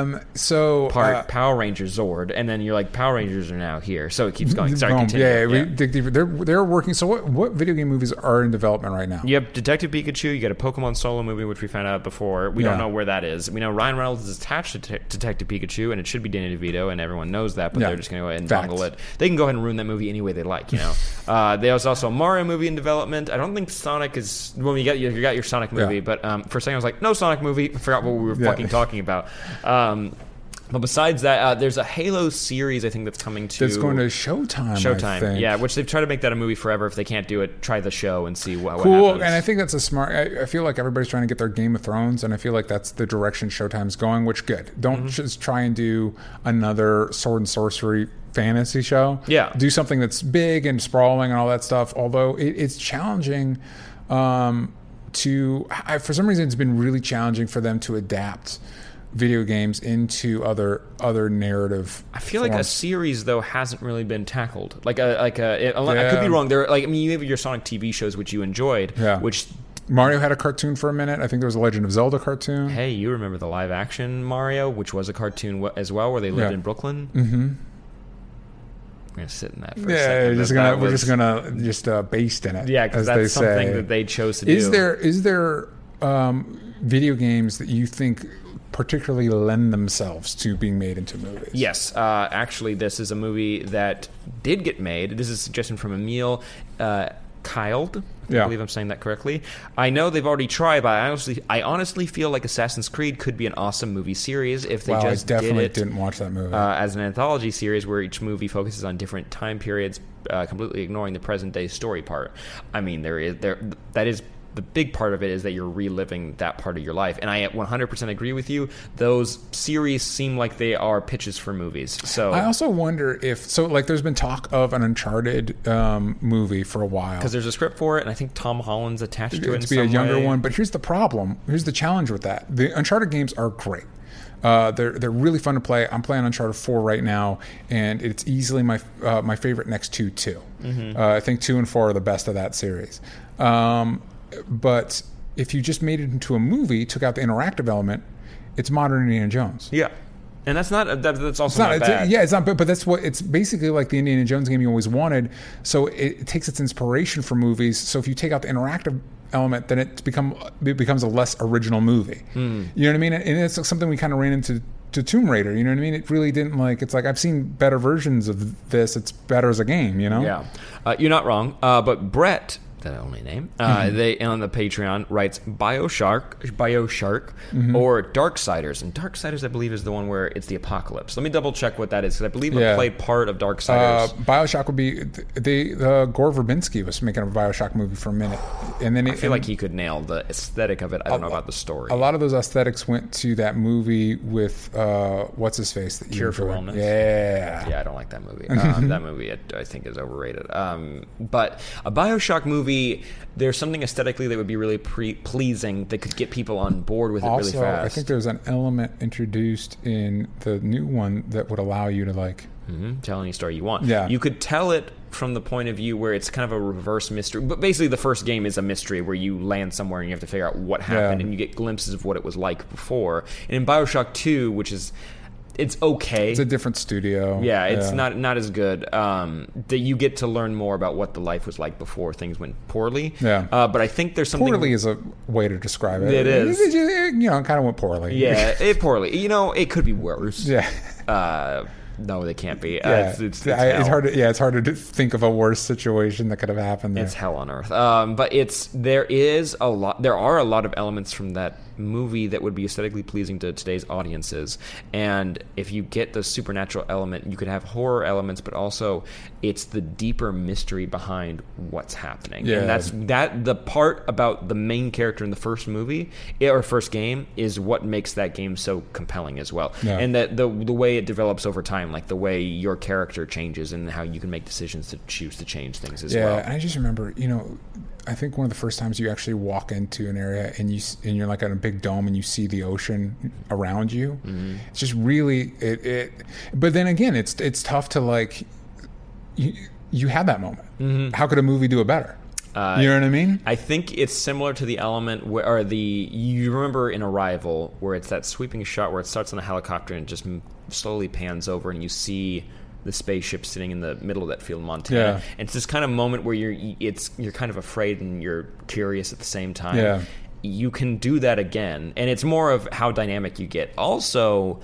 Um. So Part uh, Power Rangers Zord, and then you're like, Power Rangers are now here, so it keeps going. Sorry, boom. continue. Yeah, we dig deeper. They're they're working. So what what video game movies are in development right now? You have Detective Pikachu. You got a Pokemon solo movie, which we found out before. We Yeah. don't know where that is. We know Ryan Reynolds is attached to Te- Detective Pikachu, and it should be Danny DeVito, and everyone knows that. But Yeah. they're just going to go ahead and Facts. bungle it. They can go ahead and ruin that movie any way they like. You know. uh, there's also a Mario movie in development. I don't think Sonic is. Well, you got you, you got your Sonic movie, Yeah. but um, for a second I was like, no Sonic movie. I forgot what we were Yeah. fucking talking about. Um, but besides that, uh, there's a Halo series I think that's coming to. That's going to Showtime. Showtime, yeah, which they've tried to make that a movie forever. If they can't do it, try the show and see what, what Cool, happens. and I think that's a smart. I, I feel like everybody's trying to get their Game of Thrones, and I feel like that's the direction Showtime's going. Which good. Don't Mm-hmm. just try and do another sword and sorcery fantasy show. Yeah. do something that's big and sprawling and all that stuff. Although it, it's challenging. Um, to I, for some reason, it's been really challenging for them to adapt video games into other other narrative. I feel like a series though hasn't really been tackled. Like a like a. It, I could be wrong. There, like I mean, you have your Sonic TV shows which you enjoyed. Yeah. Which Mario had a cartoon for a minute. I think there was a Legend of Zelda cartoon. hey, you remember the live action Mario, which was a cartoon as well, where they lived Yeah. in Brooklyn. Mm-hmm. We're gonna sit in that for a Yeah, second. just gonna, we're just gonna just uh, based in it. Yeah, because that's they something say. that they chose to Is do. Is there is there um, video games that you think particularly lend themselves to being made into movies? Yes, uh, actually, this is a movie that did get made. This is a suggestion from Emil uh, Kyled. I Yeah. believe I'm saying that correctly. I know they've already tried, but I honestly, I honestly feel like Assassin's Creed could be an awesome movie series if they Wow, I just definitely did it didn't watch that movie. uh, as an anthology series where each movie focuses on different time periods, uh, completely ignoring the present day story part. I mean, there is there that is the big part of it is that you're reliving that part of your life, and I 100% agree with you. Those series seem like they are pitches for movies. So I also wonder if so. Like, there's been talk of an Uncharted um, movie for a while. because there's a script for it, and I think Tom Holland's attached to it. to be a younger way. one. But here's the problem. Here's the challenge with that. The Uncharted games are great. Uh, they're they're really fun to play. I'm playing Uncharted 4 right now, and it's easily my uh, my favorite next two 2 Mm-hmm. Uh, I think two and four are the best of that series. Um, but if you just made it into a movie, took out the interactive element, it's modern Indiana Jones. Yeah, and that's not that, that's also It's not, not, it's- bad. yeah, it's not, but, but that's what it's basically like the Indiana Jones game you always wanted. So it, it takes its inspiration from movies. So if you take out the interactive element, then it's become it becomes a less original movie. Hmm. You know what I mean? And it's something we kind of ran into to Tomb Raider. You know what I mean? It really didn't like. It's like I've seen better versions of this. It's better as a game. You know? Yeah, uh, you're not wrong. Uh, but Brett, the only name, uh, Mm-hmm. they on the Patreon writes Bioshock, Bioshock, Mm-hmm. or Darksiders, and Darksiders I believe is the one where it's the apocalypse. Let me double check what that is because I believe I Yeah. played part of Uh, Darksiders. Bioshock would be they. Uh, Gore Verbinski was making a Bioshock movie for a minute, and then I feel like he could nail the aesthetic of it. I don't know about the story. A lot of those aesthetics went to that movie with uh, what's his face that Cure for. Wellness? Yeah. Yeah, I don't like that movie. Um, that movie, I, I think, is overrated. Um, but a Bioshock movie, there's something aesthetically that would be really pre- pleasing that could get people on board with it really fast. I think there's an element introduced in the new one that would allow you to like. Mhm, tell any story you want. Yeah. You could tell it from the point of view where it's kind of a reverse mystery. But basically, the first game is a mystery where you land somewhere and you have to figure out what happened, Yeah. and you get glimpses of what it was like before. And in Bioshock 2, which is. It's okay. It's a different studio. yeah, it's not not as good. Um, that you get to learn more about what the life was like before things went poorly. Yeah. Uh, but I think there's something Poorly is a way to describe it. It is. You know, kind of went poorly. Yeah, it poorly. You know, it could be worse. Yeah. Uh, no, they can't be. Uh, Yeah. it's, it's, I- it's it's hard to yeah, it's hard to think of a worse situation that could have happened there. It's hell on earth. Um, but it's there is a lot. There are a lot of elements from that movie that would be aesthetically pleasing to today's audiences. And if you get the supernatural element, you could have horror elements, but also it's the deeper mystery behind what's happening. Yeah. And that's that the part about the main character in the first movie eh, or first game is what makes that game so compelling as well. Yeah. And that the the way it develops over time, like the way your character changes and how you can make decisions to choose to change things as Yeah, well. and I just remember, you know, I think one of the first times you actually walk into an area and you and you're like on a big dome and you see the ocean around you. Mm-hmm. It's just really it, it. But then again, it's it's tough to like. You you had that moment. Mm-hmm. How could a movie do it better? Uh, you know what I mean? I think it's similar to the element where, or the you remember in Arrival where it's that sweeping shot where it starts on a helicopter and just slowly pans over and you see the spaceship sitting in the middle of that field, in Montana. Yeah. And it's this kind of moment where you're it's you're kind of afraid and you're curious at the same time. Yeah. You can do that again, and it's more of how dynamic you get. Also,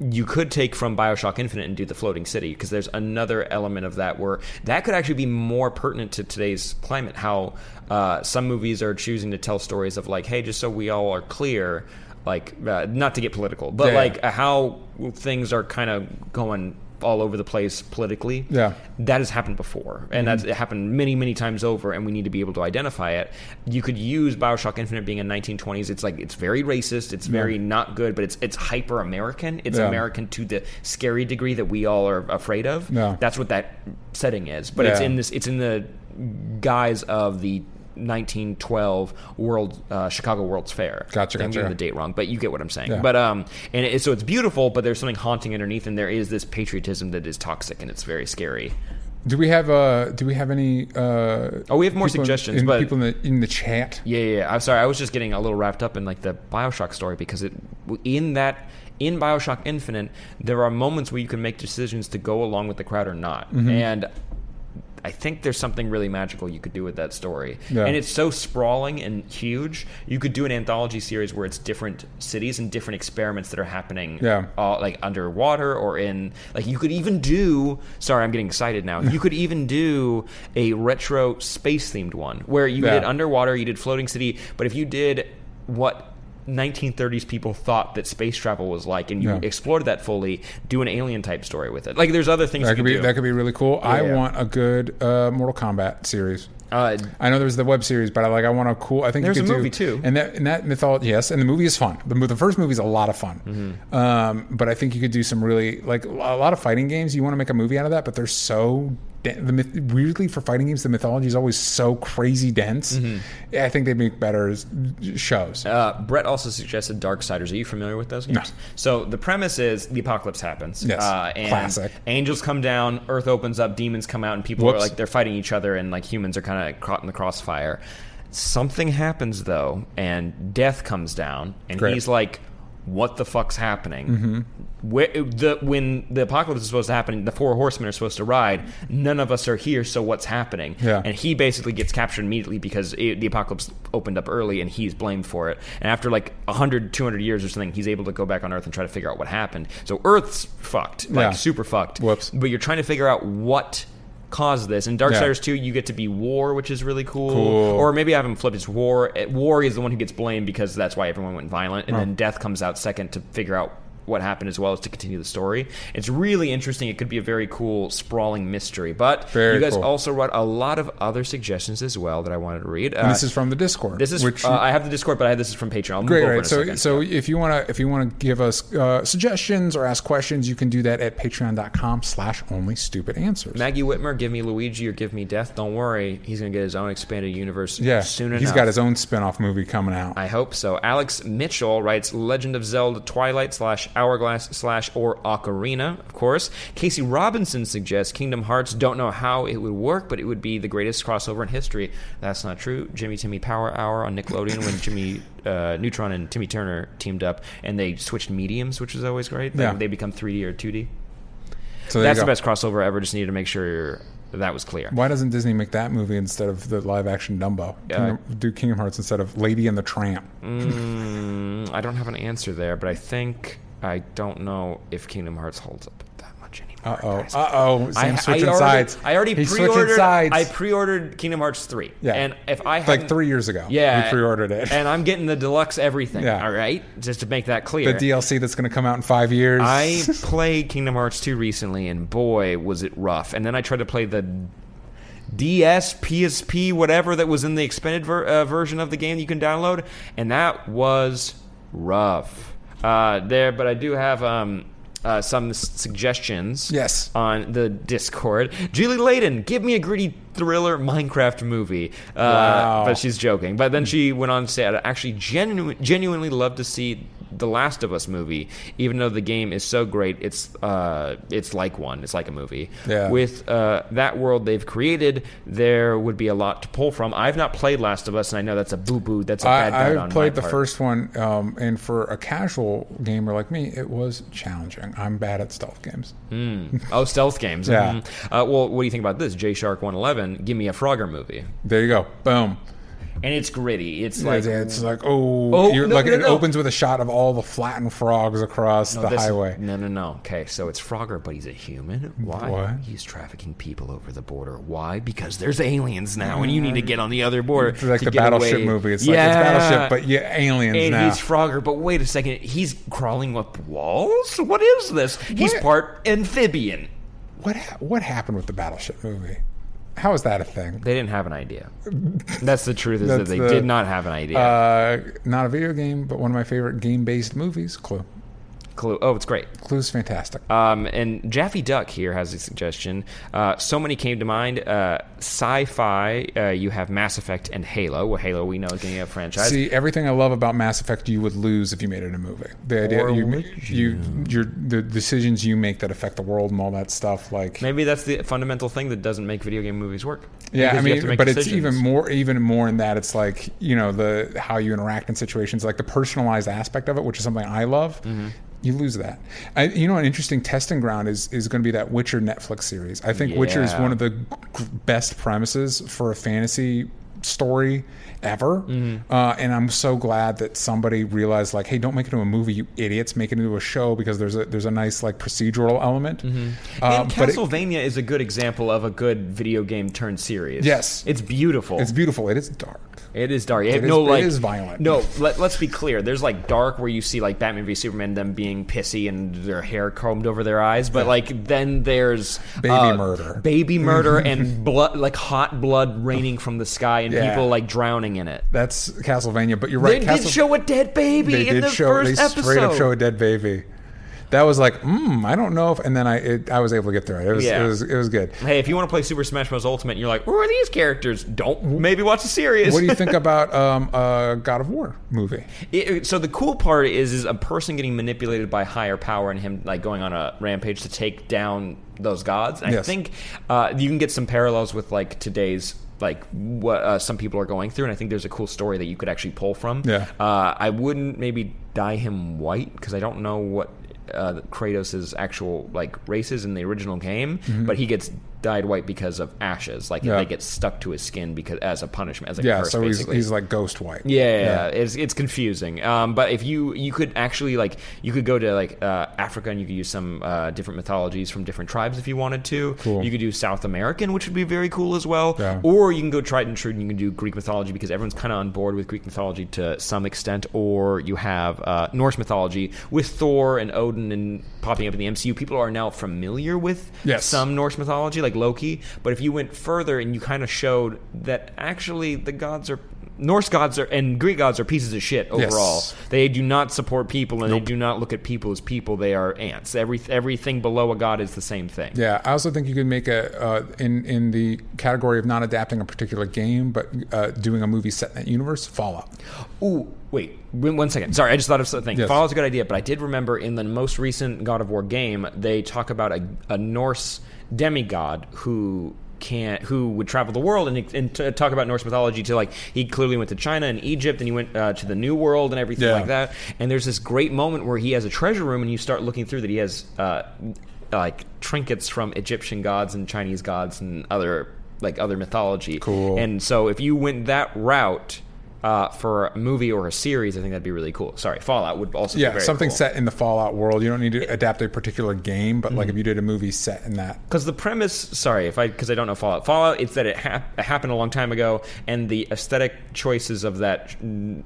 you could take from Bioshock Infinite and do the floating city because there's another element of that where that could actually be more pertinent to today's climate. How uh, some movies are choosing to tell stories of like, hey, just so we all are clear, like uh, not to get political, but Yeah. like uh, how things are kind of going all over the place politically. Yeah. that has happened before, and mm-hmm. that's it happened many, many times over, and we need to be able to identify it. You could use Bioshock Infinite being in 1920s. It's like it's very racist. It's very not good, but it's it's hyper American. It's Yeah. American to the scary degree that we all are afraid of. Yeah. That's what that setting is. But it's in this. It's in the guise of the 1912 World uh, Chicago World's Fair. Gotcha, I'm getting the date wrong, but you get what I'm saying. Yeah. But um, and it, so it's beautiful, but there's something haunting underneath, and there is this patriotism that is toxic, and it's very scary. Do we have uh Do we have any? uh Oh, we have more people in- suggestions, in, but- people in the in the chat. Yeah, yeah, yeah. I'm sorry. I was just getting a little wrapped up in like the Bioshock story because it in that in Bioshock Infinite there are moments where you can make decisions to go along with the crowd or not, Mm-hmm. and I think there's something really magical you could do with that story. Yeah. And it's so sprawling and huge. You could do an anthology series where it's different cities and different experiments that are happening Yeah. uh, like underwater or in like you could even do sorry i'm getting excited now you could even do a retro space themed one where you Yeah. did underwater you did floating city but if you did what 1930s people thought that space travel was like and you Yeah. explored that fully do an alien type story with it like there's other things That could be do. that could be really cool. I Yeah. want a good uh, Mortal Kombat series. uh, I know there's the web series, but I like I want a cool. I think There's you could a movie, do, too. and that and that mythology. Yes, and the movie is fun. The, the first movie is a lot of fun. Mm-hmm. Um, but I think you could do some really like a lot of fighting games. You want to make a movie out of that, but they're so the myth, weirdly for fighting games, the mythology is always so crazy dense. I think they'd make better shows. Mm-hmm. Uh, Brett also suggested Darksiders. Are you familiar with those games? No. So the premise is the apocalypse happens. Yes. Uh, and Classic. Angels come down, Earth opens up, demons come out, and people are like they're fighting each other, and like humans are kind of caught in the crossfire. Something happens though, and Death comes down, and Great. he's like. What the fuck's happening? Mm-hmm. Where, the, when the apocalypse is supposed to happen, the four horsemen are supposed to ride. None of us are here, so what's happening? Yeah. And he basically gets captured immediately because it, the apocalypse opened up early and he's blamed for it. And after like 100, 200 years or something, he's able to go back on Earth and try to figure out what happened. So Earth's fucked, like Yeah. super fucked. Whoops. But you're trying to figure out what caused this. In Darksiders 2, you get to be War, which is really cool. Cool. Or maybe I have him flipped. It's War. War is the one who gets blamed because that's why everyone went violent. And then Death comes out second to figure out what happened as well as to continue the story. It's really interesting. It could be a very cool, sprawling mystery. But Very you guys cool. also wrote a lot of other suggestions as well that I wanted to read. And Uh, this is from the Discord. this is which uh, I have the Discord, but I have this is from Patreon. I'll Great, over right. So, so if you want to, if you want to give us uh, suggestions or ask questions, you can do that at Patreon.com/slash Only Stupid Answers. Maggie Whitmer, give me Luigi or give me Death. Don't worry, he's gonna get his own expanded universe yeah, soon enough. he's got his own spin-off movie coming out. I hope so. Alex Mitchell writes Legend of Zelda Twilight slash Hourglass slash or Ocarina, of course. Casey Robinson suggests Kingdom Hearts. Don't know how it would work, but it would be the greatest crossover in history. That's not true. Jimmy Timmy Power Hour on Nickelodeon when Jimmy uh, Neutron and Timmy Turner teamed up and they switched mediums, which was always great. Like, Yeah. They become 3D or 2D. so That's the best crossover ever. Just needed to make sure that was clear. Why doesn't Disney make that movie instead of the live-action Dumbo? Kingdom, do Kingdom Hearts instead of Lady and the Tramp? Mm, I don't have an answer there, but I think I don't know if Kingdom Hearts holds up that much anymore. Uh oh. Uh oh. I, switching I already, sides. I already He's pre-ordered. sides. I pre-ordered Kingdom Hearts three. Yeah. and if I like three years ago. yeah, we pre-ordered it. and I'm getting the deluxe everything. Yeah. all right, just to make that clear. the DLC that's going to come out in five years. I played Kingdom Hearts 2 recently, and boy, was it rough. And then I tried to play the DS, PSP, whatever that was in the expanded ver- uh, version of the game you can download, and that was rough. Uh, there, but I do have um, uh, some s- suggestions. Yes. On the Discord, Julie Layden, give me a gritty thriller Minecraft movie. Uh, Wow. But she's joking. But then she went on to say, I'd actually genu- genuinely love to see the Last of Us movie, even though the game is so great, it's uh, it's like one. It's like a movie. Yeah. With uh, that world they've created, there would be a lot to pull from. I've not played Last of Us, and I know that's a boo boo. That's a bad I, I played the part. first one, um, and for a casual gamer like me, it was challenging. I'm bad at stealth games. Oh, stealth games. Yeah. Mhm. Uh, well, what do you think about this? J Shark 111, give me a Frogger movie. There you go. Boom. And it's gritty. It's like. it's like oh, Oh, you're, no, like no, it no. opens with a shot of all the flattened frogs across the this- highway. No, no, no. Okay, so it's Frogger, but he's a human. Why? What? He's trafficking people over the border. Why? Because there's aliens now, and you need to mm. get on the other border. It's like the Battleship away. movie. It's like yeah. it's Battleship, but yeah, aliens and now. he's Frogger, but wait a second, he's crawling up walls. What is this? He's part amphibian. what ha- what happened with the Battleship movie? How is that a thing? They didn't have an idea. That's the truth. Is that That's they the- did not have an idea. Uh, not a video game, but one of my favorite game-based movies. Clue. Clue. Oh, it's great. Clue's fantastic. Um, and Jaffe Duck here has a suggestion. Uh, so many came to mind. Uh, sci-fi. Uh, you have Mass Effect and Halo. Well, Halo we know is getting a franchise. See, everything I love about Mass Effect, you would lose if you made it a movie. The idea Or you, would you, your the decisions you make that affect the world and all that stuff. Like, Maybe that's the fundamental thing that doesn't make video game movies work. yeah, I Because you have to mean, make but it's even more, even more in that it's like you know the how you interact in situations, like the personalized aspect of it, which is something I love. Mm-hmm. You lose that. I, you know, an interesting testing ground is is going to be that Witcher Netflix series. I think Witcher is one of the best premises for a fantasy story ever. Mm-hmm. Uh, and I'm so glad that somebody realized, like, hey, don't make it into a movie, you idiots. Make it into a show because there's a there's a nice like procedural element. and Uh, but it- Castlevania is a good example of a good video game turned series. Yes. it's beautiful. it's beautiful. It is dark. It is dark. It no, is- like is violent. No, let, let's be clear. There's like dark where you see like Batman v Superman them being pissy and their hair combed over their eyes, but like then there's Baby uh, murder. baby murder, and blood, like hot blood raining from the sky, and Yeah. people like drowning in it. That's Castlevania. But you're right. They right. did show a dead baby they in did the show. first They episode. straight up show a dead baby. That was like, mm, I don't know if. And then I it, I was able to get through it. It was Yeah. it was it was good. Hey, if you want to play Super Smash Bros. Ultimate, and you're like, who are these characters? Don't maybe watch the series. What do you think about um, uh, God of War movie? It, so the cool part is is a person getting manipulated by higher power and him like going on a rampage to take down those gods. And I think uh, you can get some parallels with like today's like what uh, some people are going through, and I think there's a cool story that you could actually pull from. Yeah. Uh, I wouldn't maybe dye him white because I don't know what. Uh, Kratos' actual like races in the original game, but he gets dyed white because of ashes. Like. Yeah. they get stuck to his skin because as a punishment, as a Yeah, curse. so he's, basically. he's like ghost white. Yeah, yeah, yeah. it's it's confusing. Um, but if you you could actually like you could go to like uh, Africa and you could use some uh, different mythologies from different tribes if you wanted to. Cool. You could do South American, which would be very cool as well. Yeah. Or you can go tried and true and you can do Greek mythology because everyone's kind of on board with Greek mythology to some extent. Or you have uh, Norse mythology with Thor and Odin and popping up in the MCU. People are now familiar with Yes. some Norse mythology like Loki. But if you went further and you kind of showed that actually the gods are Norse gods are and Greek gods are pieces of shit overall. Yes. They do not support people and they do not look at people as people. They are ants. Every everything below a god is the same thing. Yeah, I also think you could make a uh, in in the category of not adapting a particular game, but uh, doing a movie set in that universe. Fallout. Ooh, wait, one one second. Sorry, I just thought of something. Yes. Fallout's a good idea, but I did remember in the most recent God of War game, they talk about a, a Norse demigod who can't who would travel the world and, and to talk about Norse mythology to like he clearly went to China and Egypt and he went uh, to the New World and everything Yeah. like that. And there's this great moment where he has a treasure room and you start looking through that he has uh, like trinkets from Egyptian gods and Chinese gods and other like other mythology. Cool. And so if you went that route uh, for a movie or a series, I think that'd be really cool. Sorry, Fallout would also be Yeah, something cool. set in the Fallout world. You don't need to adapt a particular game, but like if you did a movie set in that. Because the premise, sorry, if I because I don't know Fallout. Fallout, it's that it, hap- it happened a long time ago, and the aesthetic choices of that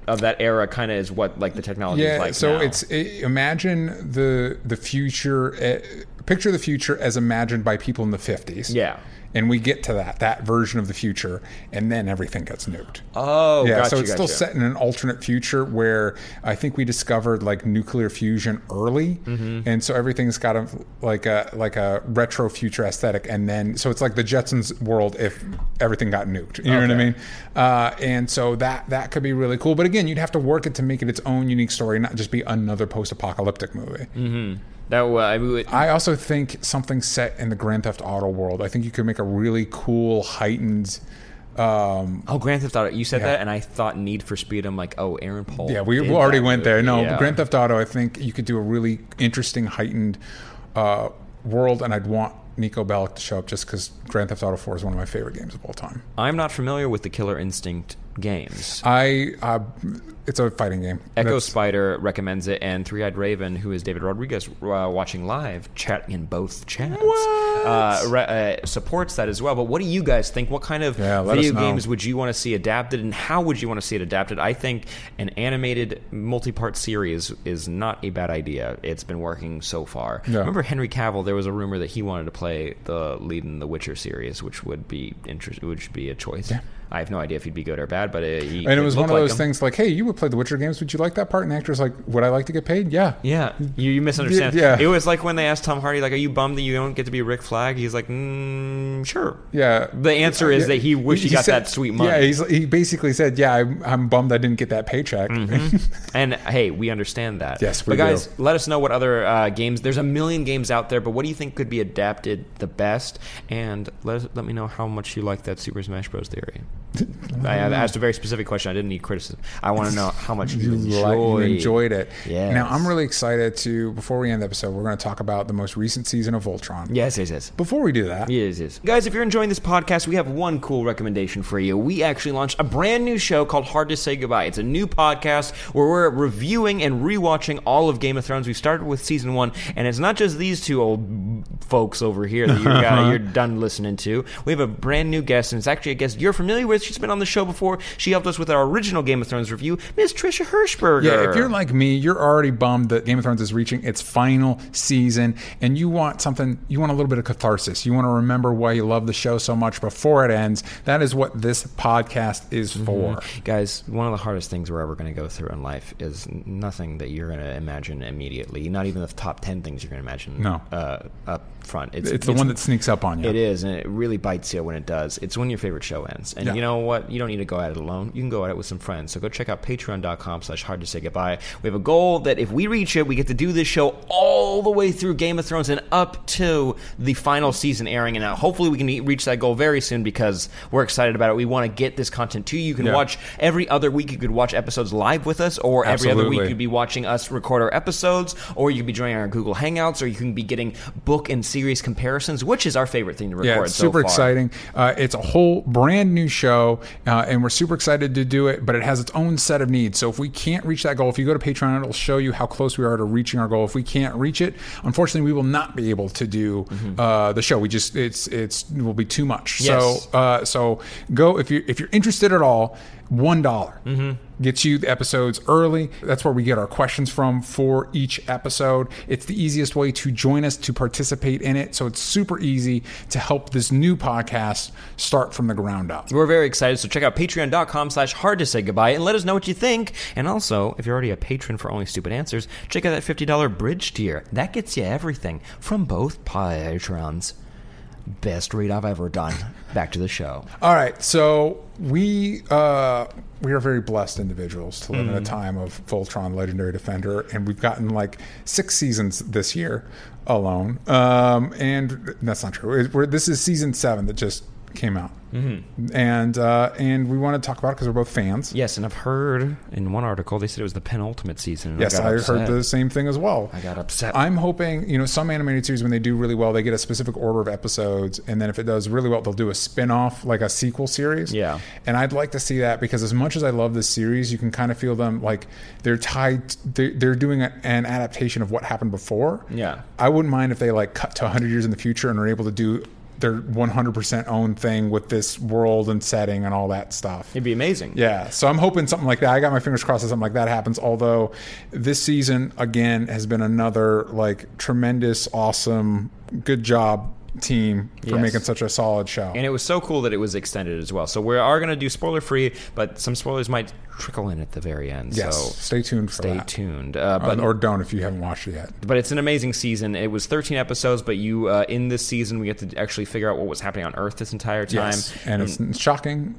of that era kind of is what like the technology is like. so now. it's i imagine the the future. Uh, picture the future as imagined by people in the fifties. Yeah. And we get to that that version of the future, and then everything gets nuked. oh, yeah, gotcha, so it's still set in an alternate future where I think we discovered like nuclear fusion early, Mm-hmm. and so everything's got a like a like a retro future aesthetic, and then so it's like the Jetsons world if everything got nuked. You know what I mean? Uh, and so that that could be really cool. But again, you'd have to work it to make it its own unique story, not just be another post-apocalyptic movie. Mm. That I would, I also think something set in the Grand Theft Auto world. I think you could make a really cool, heightened. Um, oh, Grand Theft Auto. You said Yeah. that, and I thought Need for Speed. I'm like, oh, Aaron Paul. Yeah, we did already went there. No, Yeah. Grand Theft Auto. I think you could do a really interesting, heightened uh, world, and I'd want Niko Bellic to show up just because Grand Theft Auto Four is one of my favorite games of all time. I'm not familiar with the Killer Instinct games. I, uh, it's a fighting game. Echo That's- Spider recommends it, and Three Eyed Raven, who is David Rodriguez, uh, watching live, chatting in both chats, uh, re- uh, supports that as well. But what do you guys think? What kind of Yeah, video games would you want to see adapted, and how would you want to see it adapted? I think an animated multi-part series is not a bad idea. It's been working so far. Yeah. Remember Henry Cavill? There was a rumor that he wanted to play the lead in the Witcher series, which would be interest, which would be a choice. I have no idea if he'd be good or bad, but uh, he And it was one of like those him. things like, "Hey, you would play the Witcher games. Would you like that part?" And the actor's like, "Would I like to get paid?" Yeah. Yeah, you, you misunderstand. Yeah. It was like when they asked Tom Hardy, like, "Are you bummed that you don't get to be Rick Flag?" He's like, mm, "Sure." Yeah. The answer is that he wished he got said- that sweet money. Yeah, he's, he basically said, "Yeah, I'm, I'm bummed I didn't get that paycheck." And hey, we understand that. Yes, we But guys, do. let us know what other uh, games. There's a million games out there, but what do you think could be adapted the best? And let us, let me know how much you like that Super Smash Bros. theory. I asked a very specific question. I didn't need criticism. I want to know how much you, like, you enjoyed. enjoyed it. Yes. Now I'm really excited to. Before we end the episode, we're going to talk about the most recent season of Voltron. Yes, yes, yes. Before we do that, Yes, yes. Guys, if you're enjoying this podcast, we have one cool recommendation for you. We actually launched a brand new show called Hard to Say Goodbye. It's a new podcast where we're reviewing and rewatching all of Game of Thrones. We started with season one, and it's not just these two old folks over here that you're, uh, you're done listening to. We have a brand new guest, and it's actually a guest you're familiar with. She's been on the show before. She helped us with our original Game of Thrones review, Miss Trisha Hirschberger. Yeah, if you're like me, you're already bummed that Game of Thrones is reaching its final season and you want something, you want a little bit of catharsis. You want to remember why you love the show so much before it ends. That is what this podcast is for. Guys, one of the hardest things we're ever going to go through in life is nothing that you're going to imagine immediately. Not even the top 10 things you're going to imagine No. uh, up front. It's the one that sneaks up on you. It is, and it really bites you when it does. It's when your favorite show ends. And Yeah. you know what? You don't need to go at it alone. You can go at it with some friends. So go check out patreon.com slash hard to say goodbye. We have a goal that if we reach it, we get to do this show all the way through Game of Thrones and up to the final season airing. And now hopefully we can reach that goal very soon because we're excited about it. We want to get this content to you. You can Yeah. watch every other week. You could watch episodes live with us, or every other week you could be watching us record our episodes, or you could be joining our Google Hangouts, or you can be getting book and series comparisons, which is our favorite thing to record. Yeah, it's so super far. exciting. Uh, it's a whole brand new show, uh, and we're super excited to do it. But it has its own set of needs. So if we can't reach that goal, if you go to Patreon, it'll show you how close we are to reaching our goal. If we can't reach it, unfortunately, we will not be able to do uh, the show. We just it's it's it will be too much. Mm-hmm. Yes. So uh, so go if you if you're interested at all. One Mm-hmm. gets you the episodes early. That's where we get our questions from for each episode. It's the easiest way to join us to participate in it. So it's super easy to help this new podcast start from the ground up. We're very excited, so check out patreon.com slash hard to say goodbye and let us know what you think. And also, if you're already a patron for Only Stupid Answers, check out that $50 bridge tier. That gets you everything from both patrons. Best read I've ever done. Back to the show. All right, so we uh, we are very blessed individuals to live in a time of Voltron, Legendary Defender, and we've gotten like six seasons this year alone. Um, and that's not true. We're, this is season seven that just came out, mm-hmm. and uh, and we want to talk about it because we're both fans. Yes, and I've heard in one article they said it was the penultimate season. and Yes, I upset. heard the same thing as well. I got upset. I'm hoping, you know, some animated series when they do really well, they get a specific order of episodes, and then if it does really well, they'll do a spin-off, like a sequel series. Yeah. And I'd like to see that because as much as I love this series, you can kind of feel them like they're tied. They're, they're doing a, an adaptation of what happened before. Yeah. I wouldn't mind if they like cut to 100 years in the future and are able to do their 100% own thing with this world and setting and all that stuff. It'd be amazing. Yeah, so I'm hoping something like that. I got my fingers crossed that something like that happens. Although this season again has been another like tremendous, awesome, good job team for Yes. making such a solid show. And it was so cool that it was extended as well. So we are going to do spoiler free, but some spoilers might trickle in at the very end. yes, So stay tuned for stay that. tuned. Uh, Uh, but or don't if you haven't watched it yet. but it's an amazing season. It was 13 episodes, but you uh, in this season we get to actually figure out what was happening on Earth this entire time. Yes, and it's, it's shocking.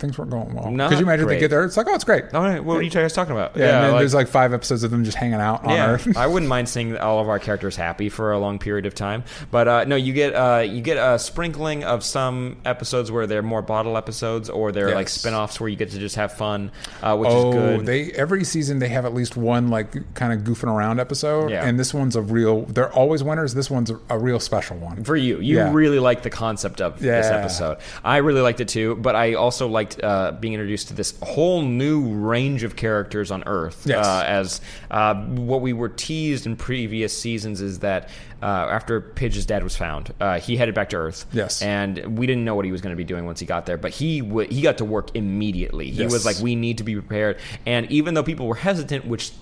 Things weren't going well. Not Could you imagine if great. they get there? It's like, oh, it's great. All right, what are you guys talking about? Yeah, and then like- there's like five episodes of them just hanging out on yeah, Earth. I wouldn't mind seeing all of our characters happy for a long period of time. But uh, no, you get uh, you get a sprinkling of some episodes where they're more bottle episodes, or they're like Yes. spin-offs where you get to just have fun, uh, which oh, is good. they every season they have at least one like kind of goofing around episode, Yeah. and this one's a real. They're always winners. This one's a, a real special one. for you. You Yeah. really like the concept of this Yeah. episode. I really liked it too, but I also liked uh, being introduced to this whole new range of characters on Earth. Yes. Uh, as uh, what we were teased in previous seasons is that uh, after Pidge's dad was found, uh, he headed back to Earth. Yes. and we didn't know what he was going to be doing once he got there, but he w- he got to work immediately. He Yes. was like, "We need to be prepared," and even though people were hesitant, which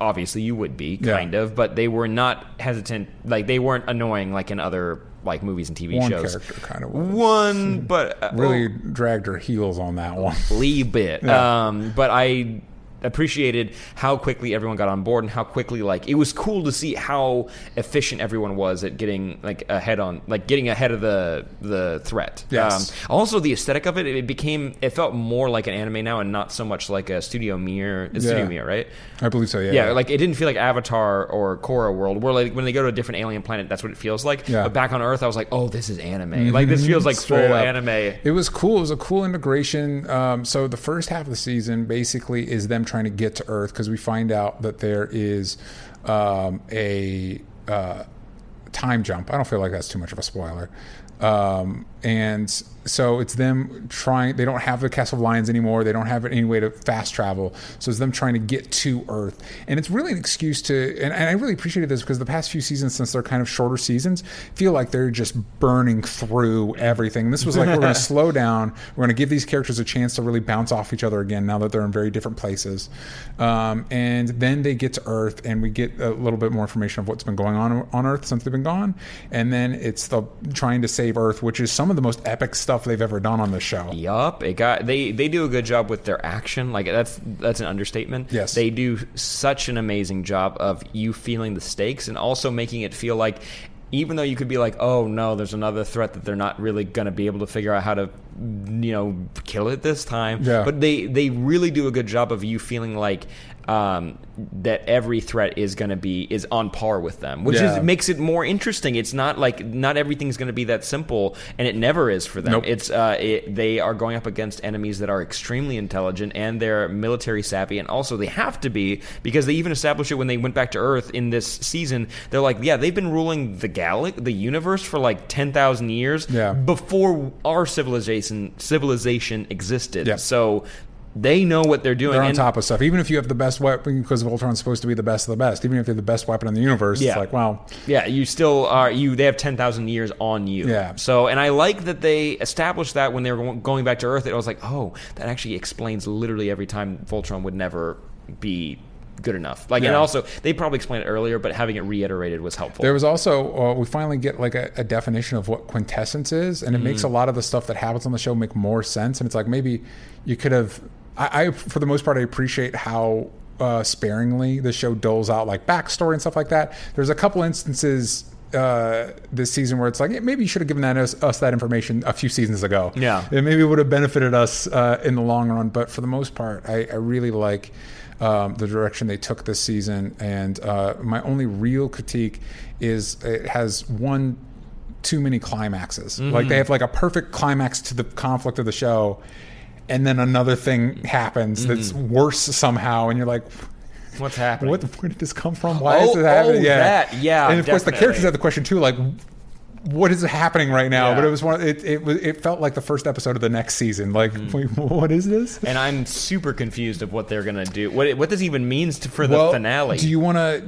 obviously you would be Yeah. kind of but they were not hesitant like they weren't annoying like in other like movies and tv One shows character kind of was. one but uh, really dragged her heels on that one. a wee bit Yeah. um but i appreciated how quickly everyone got on board and how quickly like it was cool to see how efficient everyone was at getting like ahead on like getting ahead of the the threat Yes. um, also the aesthetic of it it became it felt more like an anime now and not so much like a studio Mir studio Yeah. Mir right I believe so. Yeah. Yeah, like it didn't feel like Avatar or Korra World, where like when they go to a different alien planet, that's what it feels like. Yeah. But back on Earth, I was like, oh, this is anime. Like this feels like full up. anime. It was cool. It was a cool integration. Um, so the first half of the season basically is them trying to get to Earth because we find out that there is um, a uh, time jump. I don't feel like that's too much of a spoiler. Um, and so it's them trying. They don't have the Castle of Lions anymore. They don't have any way to fast travel. So it's them trying to get to Earth, and it's really an excuse to. And, and I really appreciated this because the past few seasons, since they're kind of shorter seasons, feel like they're just burning through everything. This was like we're going to slow down. We're going to give these characters a chance to really bounce off each other again now that they're in very different places. Um, and then they get to Earth, and we get a little bit more information of what's been going on on Earth since they've been gone. And then it's the trying to save Earth, which is some of the most epic stuff they've ever done on this show. Yup, it got they they do a good job with their action. Like that's that's an understatement. Yes. they do such an amazing job of you feeling the stakes and also making it feel like. Even though you could be like, oh no, there's another threat that they're not really going to be able to figure out how to, you know, kill it this time. Yeah. But they they really do a good job of you feeling like um, that every threat is going to be is on par with them, which Yeah. is makes it more interesting. It's not like not everything's going to be that simple, and it never is for them. Nope. It's uh, it, they are going up against enemies that are extremely intelligent and they're military savvy, and also they have to be because they even established it when they went back to Earth in this season. They're like, yeah, they've been ruling the galaxy, the universe for like ten thousand years Yeah. before our civilization civilization existed. Yeah. So. They know what they're doing. They're on and- top of stuff. Even if you have the best weapon, because Voltron's supposed to be the best of the best. Even if you have the best weapon in the universe, Yeah. it's like, wow, Yeah, you still are. You they have ten thousand years on you. Yeah. So, and I like that they established that when they were going back to Earth. It was like, oh, that actually explains literally every time Voltron would never be good enough. Like, and also they probably explained it earlier, but having it reiterated was helpful. There was also uh, we finally get like a, a definition of what quintessence is, and it makes a lot of the stuff that happens on the show make more sense. And it's like maybe you could have. I, I for the most part, I appreciate how uh, sparingly the show doles out like backstory and stuff like that. There's a couple instances. Uh, this season where it's like "Yeah, maybe you should have given that us, us that information a few seasons ago. Yeah. it maybe would have benefited us uh, in the long run. But for the most part, I, I really like um, the direction they took this season. And uh, my only real critique is it has one too many climaxes. Mm-hmm. Like they have like a perfect climax to the conflict of the show, and then another thing happens that's worse somehow, and you're like. What's happening? What? Where did this come from? Why is Oh, it happening? oh, that, yeah, And of course, the characters have the question too, like, what is happening right now? Yeah. But it was one. It it. It felt like the first episode of the next season. Like, Mm-hmm. wait, what is this? and I'm super confused of what they're gonna do. What what this even means to, for the well, finale. Do you want to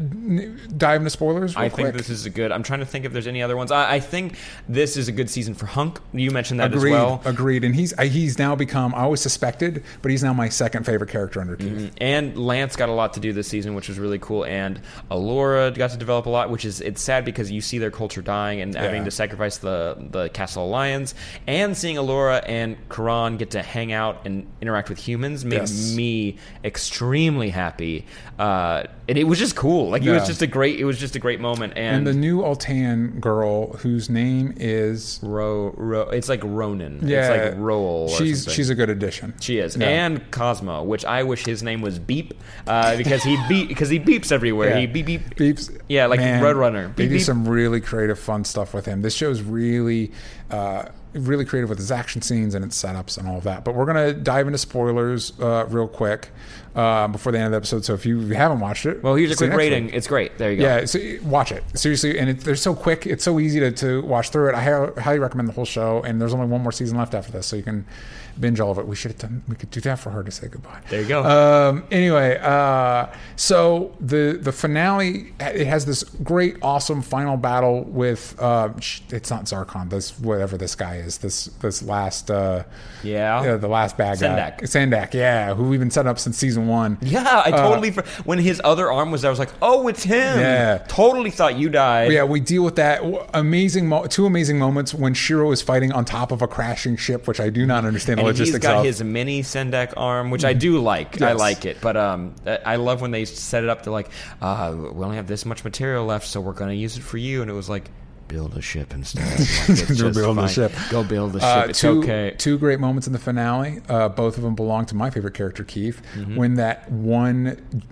dive into spoilers? Real I quick? think this is a good. I'm trying to think if there's any other ones. I, I think this is a good season for Hunk. You mentioned that Agreed. as well. Agreed. And he's he's now become. I always suspected, but he's now my second favorite character under Keith. And Lance got a lot to do this season, which was really cool. And Allura got to develop a lot, which is it's sad because you see their culture dying and having Yeah. to sacrifice the the Castle Lions, and seeing Allura and Coran get to hang out and interact with humans made Yes. me extremely happy. Uh, and it was just cool. Like it was just a great. It was just a great moment. And And, the new Altean girl, whose name is Ro, Ro, it's like Ronan. yeah, it's like Roll. Or She's something. she's a good addition. She is, and Kosmo, which I wish his name was Beep, uh, because he beep because he beeps everywhere. Yeah. He beep beep. Beeps. Yeah, like Roadrunner. They Beep, do beep. some really creative, fun stuff with him. This show is really, uh, really creative with its action scenes and its setups and all of that. But we're gonna dive into spoilers uh, real quick uh, before the end of the episode. So if you haven't watched it, Well, here's a quick rating. week. It's great. There you go. Yeah, so watch it seriously, and it, they're so quick. It's so easy to, to watch through it. I highly recommend the whole show, and there's only one more season left after this, so you can binge all of it. We should have done. We could do that for hard to say goodbye. There you go. Um, anyway, uh, so the the finale it has this great, awesome final battle with. Uh, it's not Zarkon. This whatever this guy is. This this last. Uh, Yeah. the last bad Sendak. guy. Sendak. Yeah, who we've been setting up since season one. Yeah, I totally. fr- when his other arm was there, I was like, "Oh, it's him." Yeah. totally thought you died. Yeah, we deal with that amazing, mo- two amazing moments when Shiro is fighting on top of a crashing ship, which I do not understand and he's logistics got of. his mini Sendak arm, which I do like. I like it, but um, I I love when they set it up to like, uh, we only have this much material left, so we're going to use it for you, and it was like, build a ship instead. Like, Go just build a ship. Go build a ship. Uh, it's two, okay. Two great moments in the finale. Uh, both of them belong to my favorite character, Keith. Mm-hmm. When that one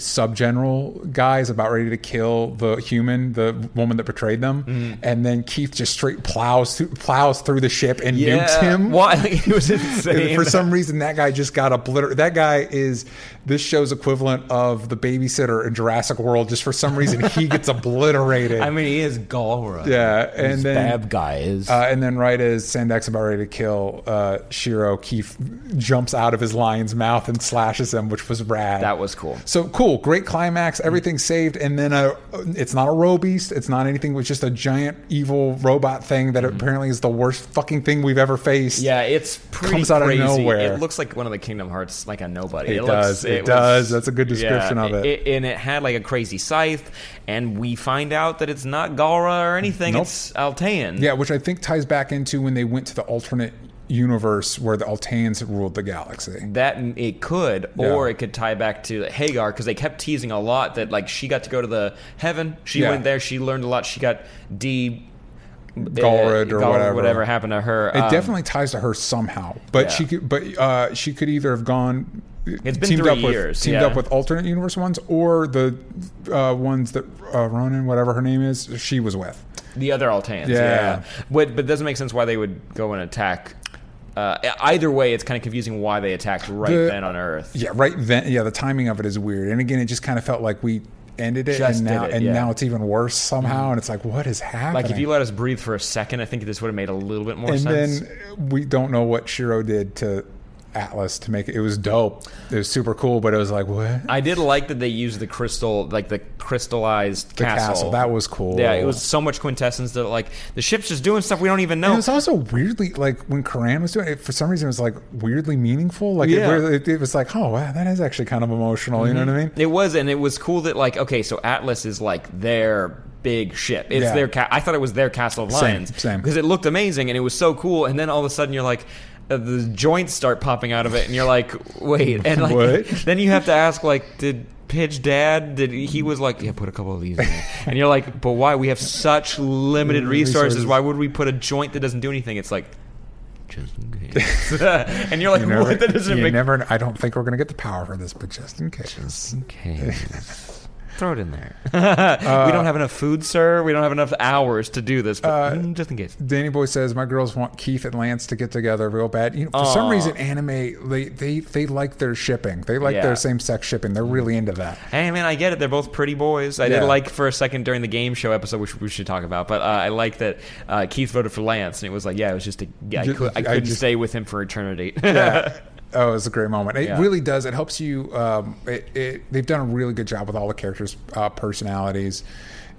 sub general guy is about ready to kill the human, the woman that betrayed them, Mm-hmm. and then Keith just straight plows through, plows through the ship and nukes him. Why? It was insane. For some reason, that guy just got obliterated. That guy is this show's equivalent of the babysitter in Jurassic World. Just for some reason, he gets obliterated. I mean, he is Galra. yeah, and These then bad guys. uh, and then right as Sendak's about ready to kill uh, Shiro, Keith jumps out of his lion's mouth and slashes him, which was rad. that was cool. so cool, great climax, everything's saved, and then a, it's not a robeast, it's not anything, it's just a giant evil robot thing that apparently is the worst fucking thing we've ever faced. Mm-hmm. Yeah, it's pretty Comes out of nowhere. It looks like one of the Kingdom Hearts, like a nobody. It looks- does, it does. That's a good description of it. And it had like a crazy scythe, and we find out that it's not Galra or anything. Nope. It's Altean. Yeah, which I think ties back into when they went to the alternate universe where the Alteans ruled the galaxy. That it could, or Yeah. it could tie back to Haggar because they kept teasing a lot that like she got to go to the heaven. She Yeah. went there. She learned a lot. She got de Galred or whatever. whatever happened to her. It Um, definitely ties to her somehow, but Yeah. she could, but uh, she could either have gone. It's been teamed three up with, years, Teamed yeah. up with alternate universe ones, or the uh, ones that uh, Ronan, whatever her name is, she was with. The other Alteans, Yeah. yeah. But, but it doesn't make sense why they would go and attack. Uh, either way, it's kind of confusing why they attacked right The- then on Earth. Yeah, right then. Yeah, the timing of it is weird, and again, it just kind of felt like we ended it, Just and now it, and yeah. now it's even worse somehow, and it's like, what is happening? Like if you let us breathe for a second, I think this would have made a little bit more and sense. then we don't know what Shiro did to Atlas to make it. It was dope. It was super cool, but it was like what? I did like that they used the crystal, like the crystallized The castle. castle. That was cool. Yeah, it was so much quintessence that like the ship's just doing stuff we don't even And know. it was also weirdly like when Coran was doing it. For some reason, it was like weirdly meaningful. Like Yeah. it, it, it was like, oh wow, that is actually kind of emotional. You know what I mm-hmm. mean? It was, and it was cool that like okay, so Atlas is like their big ship. It's Yeah. their. Ca- I thought it was their Castle of Lions same. because it looked amazing and it was so cool. And then all of a sudden you're like. Uh, the joints start popping out of it, and you're like, "Wait!" And like, What? then you have to ask, like, "Did Pidge Dad? Did he was like, yeah, put a couple of these in there?" And you're like, "But why? We have such limited resources. Resources. Why would we put a joint that doesn't do anything?" It's like, just in case. and you're like, You never, "What? That doesn't you make never. I don't think we're gonna get the power for this, but just in case. in case." Throw it in there. we don't have enough food, sir. We don't have enough hours to do this, but mm, just in case. Danny Boy says my girls want Keith and Lance to get together real bad. You know, for some reason, anime they they they like their shipping. They like Yeah. their same sex shipping. They're really into that. Hey man, I get it. They're both pretty boys. I did like for a second during the game show episode, which we should talk about. But uh, I like that uh, Keith voted for Lance, and it was like, yeah, it was just a, I, Ju- could, I I couldn't just- stay with him for eternity. Yeah. Oh, it's a great moment. It Yeah. really does. It helps you. Um, it, it, they've done a really good job with all the characters' uh, personalities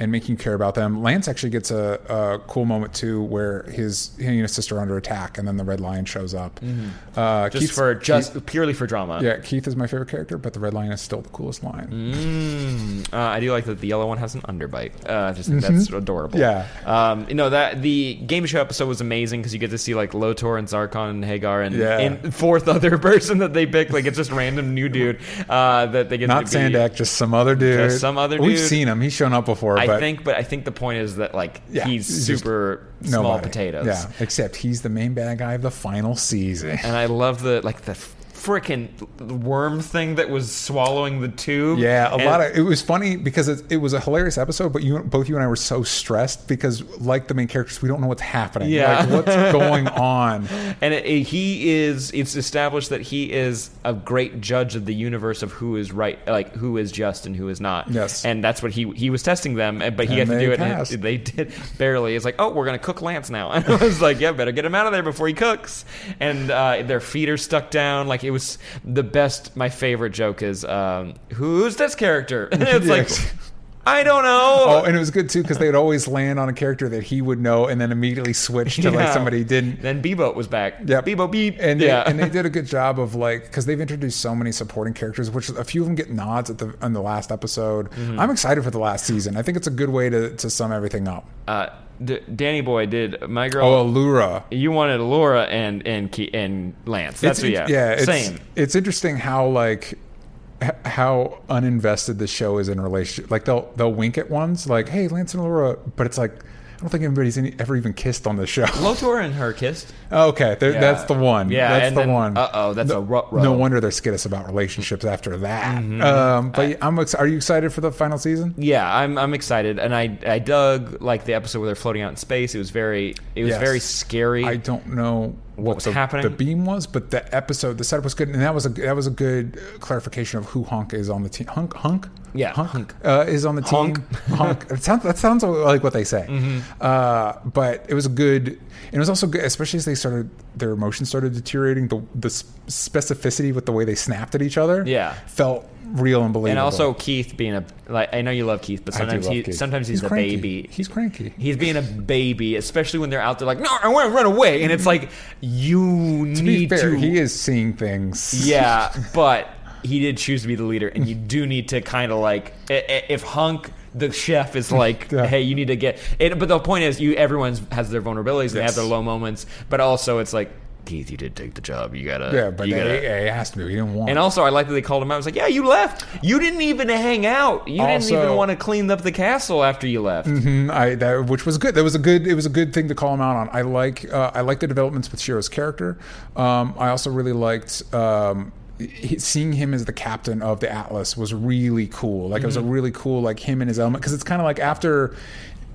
and making you care about them. Lance actually gets a, a cool moment too, where his he and his sister are under attack, and then the Red Lion shows up. Uh, Mm-hmm. just Keith's- for just Keith- purely for drama. yeah, Keith is my favorite character, but the Red Lion is still the coolest lion. Mm, uh, I do like that the yellow one has an underbite. Uh, I just think that's adorable. Mm-hmm. Yeah. Um, you know that the game show episode was amazing because you get to see like Lotor and Zarkon and Haggar and, Yeah. and fourth other person that they pick. Like it's just random new dude uh, that they get Not to be. Sendak, just some other dude. Just some other We've seen him. He's shown up before. I but think, but I think the point is that like Yeah, he's, super small nobody. potatoes. Yeah, except he's the main bad guy of the final season. and I love the like the freaking worm thing that was swallowing the tube. Yeah, a And- lot of it was funny because it, it was a hilarious episode, but you both you and I were so stressed because like the main characters, we don't know what's happening. Yeah. like, what's going on? And it, it- he is. It's established that he is a great judge of the universe of who is right, like who is just and who is not. Yes. and that's what he he was testing them, but he And got to do it. And they did barely. It's like, oh, we're gonna cook Lance now. And I was like, yeah, better get him out of there before he cooks. And uh, their feet are stuck down. Like it was the best. My favorite joke is, um, who's this character? And it's like. I don't know. Oh, and it was good too because they'd always land on a character that he would know, and then immediately switch to like somebody he didn't. Then Bebo was back. Yep. Bebo beep. And they, yeah. and they did a good job of like because they've introduced so many supporting characters, which a few of them get nods at the on the last episode. Mm-hmm. I'm excited for the last season. I think it's a good way to, to sum everything up. uh, D- Danny Boy did my girl. Oh, Allura. You wanted Laura and and Ke- and Lance. That's It's- what, yeah, it's, same. It's interesting how like h- how uninvested the show is in relationship. Like they'll they'll wink at ones like, "Hey, Lance and Laura," but it's like don't think anybody's any, ever even kissed on the show. Lotor and her kissed. okay, Yeah. that's the one. Yeah, that's the then- one. uh-oh, that's no, a ruh-roh. No wonder they're skittish about relationships after that. Mm-hmm. Um, but yeah, I'm. Ex- are you excited for the final season? Yeah, I'm I'm excited, and I I dug like the episode where they're floating out in space. It was very it was Yes. very scary. I don't know what was the, happening? the beam was, but the episode, the setup was good, and that was a that was a good uh, clarification of who Hunk is on the team. Hunk, Hunk, Yeah, Hunk, Hunk. Uh, is on the Honk. team. Hunk. It sounds, that sounds like what they say. Mm-hmm. Uh, but it was a good, and it was also good, especially as they started their emotions started deteriorating. The the specificity with the way they snapped at each other, Yeah. felt real and believable. and also Keith being a like I know you love Keith, but sometimes he Keith. sometimes he's, a cranky. baby. He's cranky. He's being a baby, especially when they're out there like, no, I want to run away, and it's like you to need be fair, to. he is seeing things. Yeah, but he did choose to be the leader, and you do need to kind of like if Hunk. The chef is like, Yeah. "Hey, you need to get." It, but the point is, you everyone has their vulnerabilities. They have their low moments, but also it's like, Keith, you did take the job. You gotta, Yeah, but you gotta. they asked me. He didn't want. And also, I like that they called him out. I was like, "Yeah, you left. You didn't even hang out. You didn't even want to clean up the castle after you left." Mhm, I that which was good. That was a good. It was a good thing to call him out on. I like. Uh, I like the developments with Shiro's character. Um, I also really liked. Um, he- seeing him as the captain of the Atlas was really cool. Like it was a Mm-hmm. really cool, like him and his element, because it's kind of like after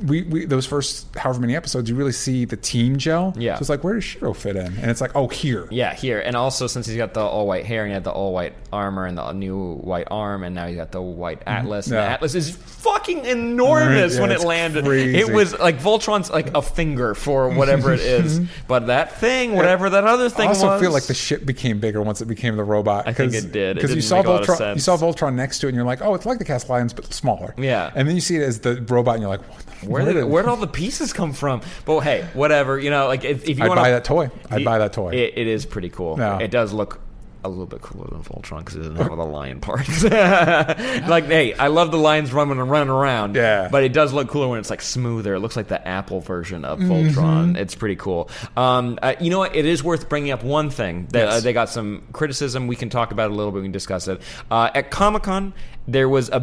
we, we those first however many episodes, you really see the team gel. Yeah. so it's like where does Shiro fit in? And it's like oh here. Yeah, here, and also since he's got the all white hair and he had the all white armor and the new white arm, and now he's got the white Atlas. And Mm-hmm. Yeah. the Atlas is fucking enormous Yeah, when it landed. crazy. It was like Voltron's like a finger for whatever it is, but that thing, whatever that other thing I also was, feel like the ship became bigger once it became the robot. I think it did. Because you saw make a lot of Voltron. You saw Voltron next to it, and you're like, oh, it's like the Cast Lions, but smaller. Yeah. And then you see it as the robot, and you're like, what the, Where did, where did all the pieces come from? But hey, whatever. You know, like if, if you I'd want buy that toy. I'd buy that toy. It, it is pretty cool. Yeah. It does look a little bit cooler than Voltron because it doesn't have all the lion parts. like, hey, I love the lions running and running around. Yeah. But it does look cooler when it's like smoother. It looks like the Apple version of Mm-hmm. Voltron. It's pretty cool. Um, uh, you know what? It is worth bringing up one thing that Yes. uh, they got some criticism. We can talk about it a little bit. We can discuss it. Uh, at Comic Con, there was a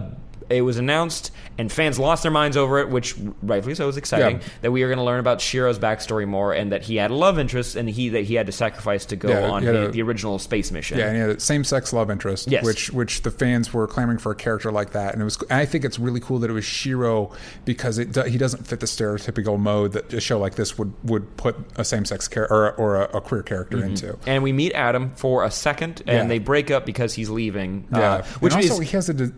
it was announced and fans lost their minds over it, which rightfully so was exciting. Yeah. That we are going to learn about Shiro's backstory more, and that he had a love interest, and he that he had to sacrifice to go Yeah, on he the, a- the original space mission. Yeah, and he had a same-sex love interest, Yes. which which the fans were clamoring for a character like that, and it was. And I think it's really cool that it was Shiro because it he doesn't fit the stereotypical mode that a show like this would would put a same-sex character or, or a, a queer character into. And we meet Adam for a second, and Yeah. they break up because he's leaving. Yeah, uh, which and also is he has a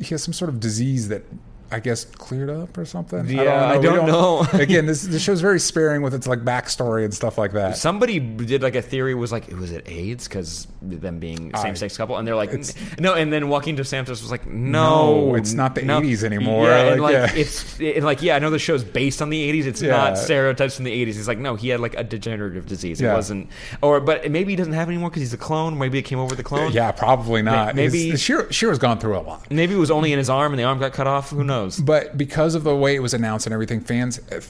he has some sort of disease that. I guess cleared up or something. Yeah, I We don't know. again, this the show's very sparing with its like backstory and stuff like that. Somebody did like a theory was like it was it AIDS because them being same sex couple and they're like no and then Joaquin Dos Santos was like no, No, it's not the no. 80s anymore. yeah and Like, like yeah. it's and like yeah I know the show's based on the 80s it's Yeah. not stereotypes from the 80s he's like no he had like a degenerative disease it Yeah. wasn't or but maybe he doesn't have it anymore because he's a clone maybe it came over the clone Yeah, probably not. maybe- Shiro, Shiro's gone through a lot. maybe it was only in his arm and the arm got cut off who knows But because of the way it was announced and everything, fans uh,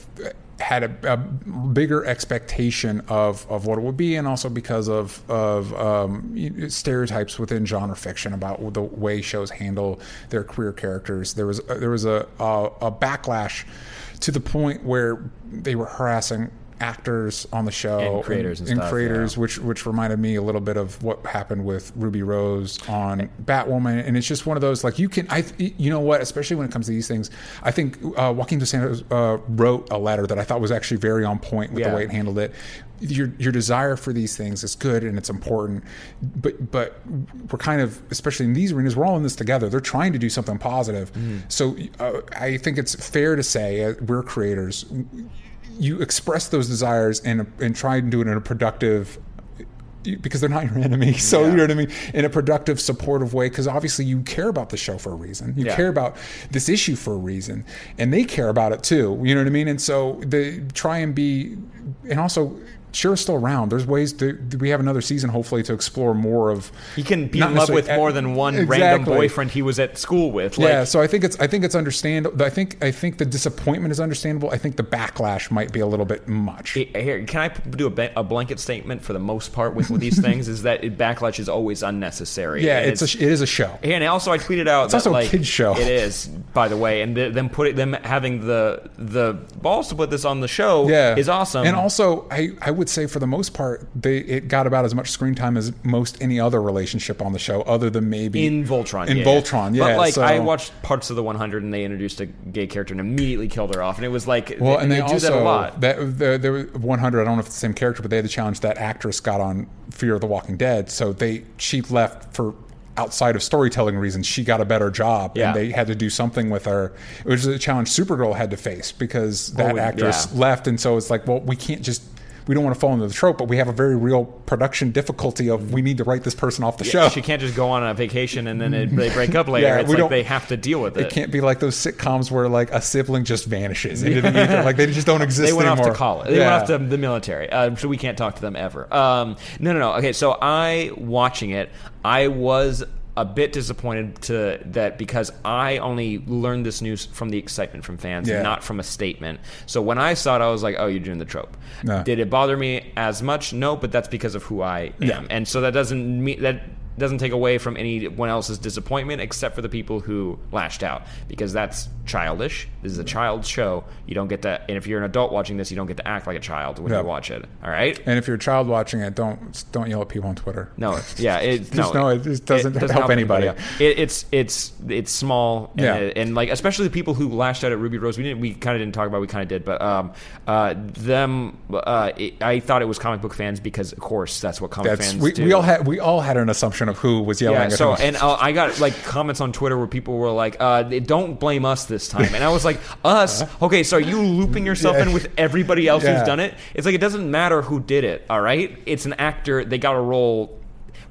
had a, a bigger expectation of, of what it would be, and also because of of um, stereotypes within genre fiction about the way shows handle their queer characters. There was there was a a, a backlash to the point where they were harassing actors on the show And creators and stuff, creators yeah. which which reminded me a little bit of what happened with Ruby Rose on Batwoman, and it's just one of those like you can I you know what especially when it comes to these things I think uh, Joaquin Dos Santos uh, wrote a letter that I thought was actually very on point with Yeah. the way it handled it. Your your desire for these things is good and it's important, but but we're kind of especially in these arenas we're all in this together. They're trying to do something positive, so uh, I think it's fair to say uh, we're creators you express those desires and and try and do it in a productive because they're not your enemy. So you know what I mean? In a productive, supportive way. Because obviously you care about the show for a reason. You Yeah. care about this issue for a reason, and they care about it too. You know what I mean? And so they try and be, and also. Shiro's still around. There's ways to. We have another season, hopefully, to explore more of. he can be in love with more than one random boyfriend he was at school with like, yeah, so I think it's I think it's understandable. I think I think the disappointment is understandable. I think the backlash might be a little bit much. Here, can I do a, a blanket statement for the most part with, with these things? Is that it, backlash is always unnecessary. yeah, And it's, a, it is a show. and also I tweeted out. It's also a like, kid's show. It is, by the way, and th- them put it, them having the the balls to put this on the show yeah, is awesome. And also, I, I would say for the most part, they it got about as much screen time as most any other relationship on the show, other than maybe in Voltron, In yeah. Voltron, yeah. But like, so- I watched parts of the 100, and they introduced a gay character and immediately killed her off, and it was like, Well, they, and they, they, also do that a lot. That the, there was 100. I don't know if it's the same character, but they had the challenge that actress got on Fear of the Walking Dead. So they she left for outside of storytelling reasons. She got a better job, Yeah. and they had to do something with her. It was a challenge Supergirl had to face because that Oh, actress yeah. left, and so it's like, well, we can't just. We don't want to fall into the trope, but we have a very real production difficulty of we need to write this person off the Yeah, show. She can't just go on a vacation and then it, they break up later. Yeah, it's we like don't- they have to deal with it. It can't be like those sitcoms where like a sibling just vanishes into the ether. Like they just don't exist they went anymore. off to college. They Yeah. went off to the military, uh, so we can't talk to them ever. Um, no, no, no. Okay, so I watching it, I was a bit disappointed to that because I only learned this news from the excitement from fans, Yeah. not from a statement. So when I saw it, I was like, "Oh, you're doing the trope." Did it bother me as much? No, but that's because of who I am, Yeah. and so that doesn't mean that doesn't take away from anyone else's disappointment except for the people who lashed out because that's childish. This is a child's show. You don't get to, and if you're an adult watching this, you don't get to act like a child when Yeah. you watch it. All right? And if you're a child watching it, don't don't yell at people on Twitter. No, it's- yeah, it, no, Just know it just doesn't help anybody. else. It, it's it's it's small, and, Yeah. and like especially the people who lashed out at Ruby Rose. We didn't, we kind of didn't talk about. it, We kind of did, but um, uh, them, uh, it, I thought it was comic book fans because, of course, that's what comic That's fans we, do. we all had we all had an assumption of who was yelling Yeah, at so who. and uh, I got like comments on Twitter where people were like, uh, "Don't blame us this time," and I was like, "Us? Okay, so are you looping yourself. Yeah. in with everybody else Yeah. who's done it? It's like it doesn't matter who did it. All right, it's an actor. They got a role."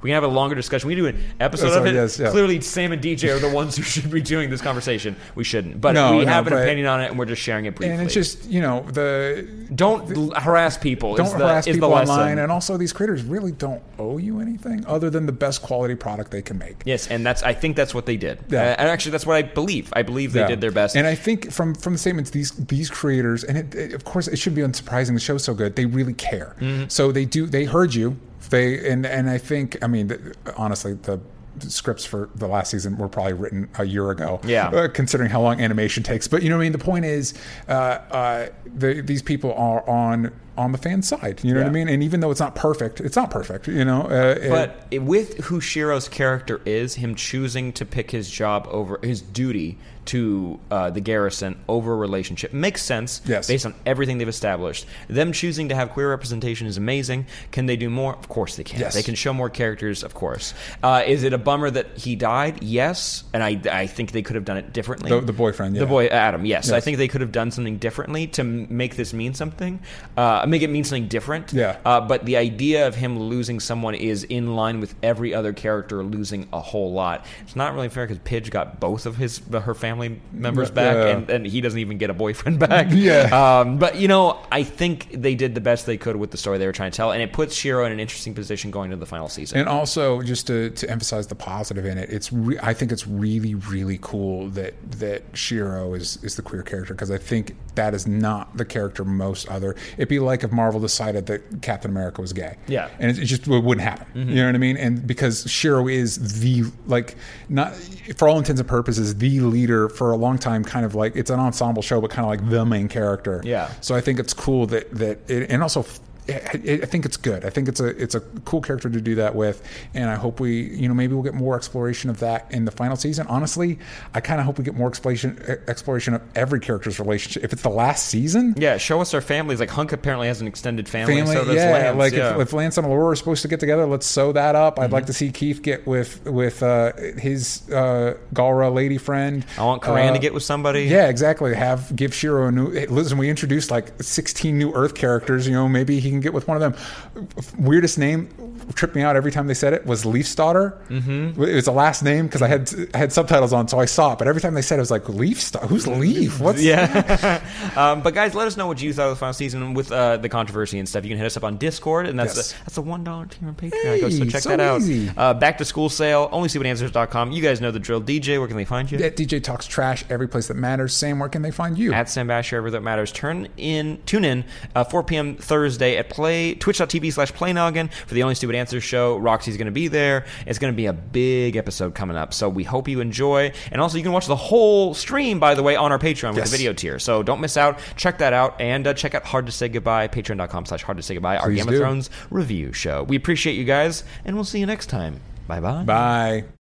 We can have a longer discussion. We can do an episode That's of it. yes, yeah. Clearly, Sam and DJ are the ones who should be doing this conversation. We shouldn't, but No, we no, have an opinion on it, and we're just sharing it briefly. and it's just you know the don't l- harass people. don't is the, harass is people the online, and also these creators really don't owe you anything other than the best quality product they can make. Yes, and that's. I think that's what they did. Yeah. Uh, and actually, that's what I believe. I believe they Yeah. did their best. And I think from from the statements, these these creators, and it, it- of course, it should be unsurprising. The show's so good; they really care. Mm-hmm. So they do. They heard you. They and and I think, I mean, honestly, the scripts for the last season were probably written a year ago. Yeah. uh, considering how long animation takes. But you know what I mean. The point is, uh, uh, the, these people are on on the fan side. You know what I mean. And even though it's not perfect, it's not perfect. You know. Uh, But it- with who Shiro's character is, him choosing to pick his job over his duty to uh, the garrison over a relationship makes sense Yes. based on everything they've established. Them choosing to have queer representation is amazing. Can they do more? Of course they can. Yes. They can show more characters, of course. Uh, is it a bummer that he died? Yes, and I, I think they could have done it differently. The- the boyfriend, yeah. the boy Adam. Yes. I think they could have done something differently to make this mean something, uh, make it mean something different. Yeah. Uh, but the idea of him losing someone is in line with every other character losing a whole lot. It's not really fair because Pidge got both of his her family members Yeah. back, and, and he doesn't even get a boyfriend back. Yeah. Um, but you know, I think they did the best they could with the story they were trying to tell, and it puts Shiro in an interesting position going into the final season. And also, just to, to emphasize the positive in it, it's re- I think it's really really cool that that Shiro is is the queer character because I think that is not the character most other. It'd be like if Marvel decided that Captain America was gay. Yeah. Mm-hmm. and it, it just it wouldn't happen. You know what I mean? And because Shiro is the like not for all intents and purposes the leader for a long time, kind of like it's an ensemble show, but kind of like the main character. Yeah. So I think it's cool that that it, and also. I I think it's good. I think it's a it's a cool character to do that with, and I hope we you know maybe we'll get more exploration of that in the final season. Honestly, I kind of hope we get more exploration exploration of every character's relationship. If it's the last season, yeah, show us our families. Like Hunk apparently has an extended family. family, so yeah, Lance, like yeah. Mm-hmm. If, if Lance and Laura are supposed to get together, let's sew that up. I'd like to see Keith get with with uh, his uh, Galra lady friend. I want Coran Uh, to get with somebody. Yeah, exactly. Have give Shiro a new. hey, Listen, we introduced like 16 new Earth characters. You know, maybe he can get with one of them. Weirdest name tripped me out every time they said it was Leaf's daughter. Mm-hmm. It was a last name because I had I had subtitles on, so I saw it. But every time they said it, I was like Leaf's daughter. Who's Leaf? What's Yeah. um, but guys, let us know what you thought of the final season with uh, the controversy and stuff. You can hit us up on Discord, and that's Yes. a, that's a one dollar tier on Patreon. Go- so check so that out. Uh, back to school sale. Only see what answers.com. You guys know the drill. DJ, where can they find you? At DJ talks trash every place that matters. Sam, where can they find you? At Sam Bash, wherever that matters. Turn in, tune in, uh, 4 p.m. Thursday at play twitch.tv slash playnoggin for the Only Stupid Answers show. Roxy's going to be there. It's going to be a big episode coming up, so we hope you enjoy. And also, you can watch the whole stream, by the way, on our Patreon with Yes. the video tier. So don't miss out. Check that out, and uh, check out Hard to Say Goodbye, patreon.com slash Hard to Say Goodbye, our Game of. Thrones review show. We appreciate you guys, and we'll see you next time. Bye-bye. Bye.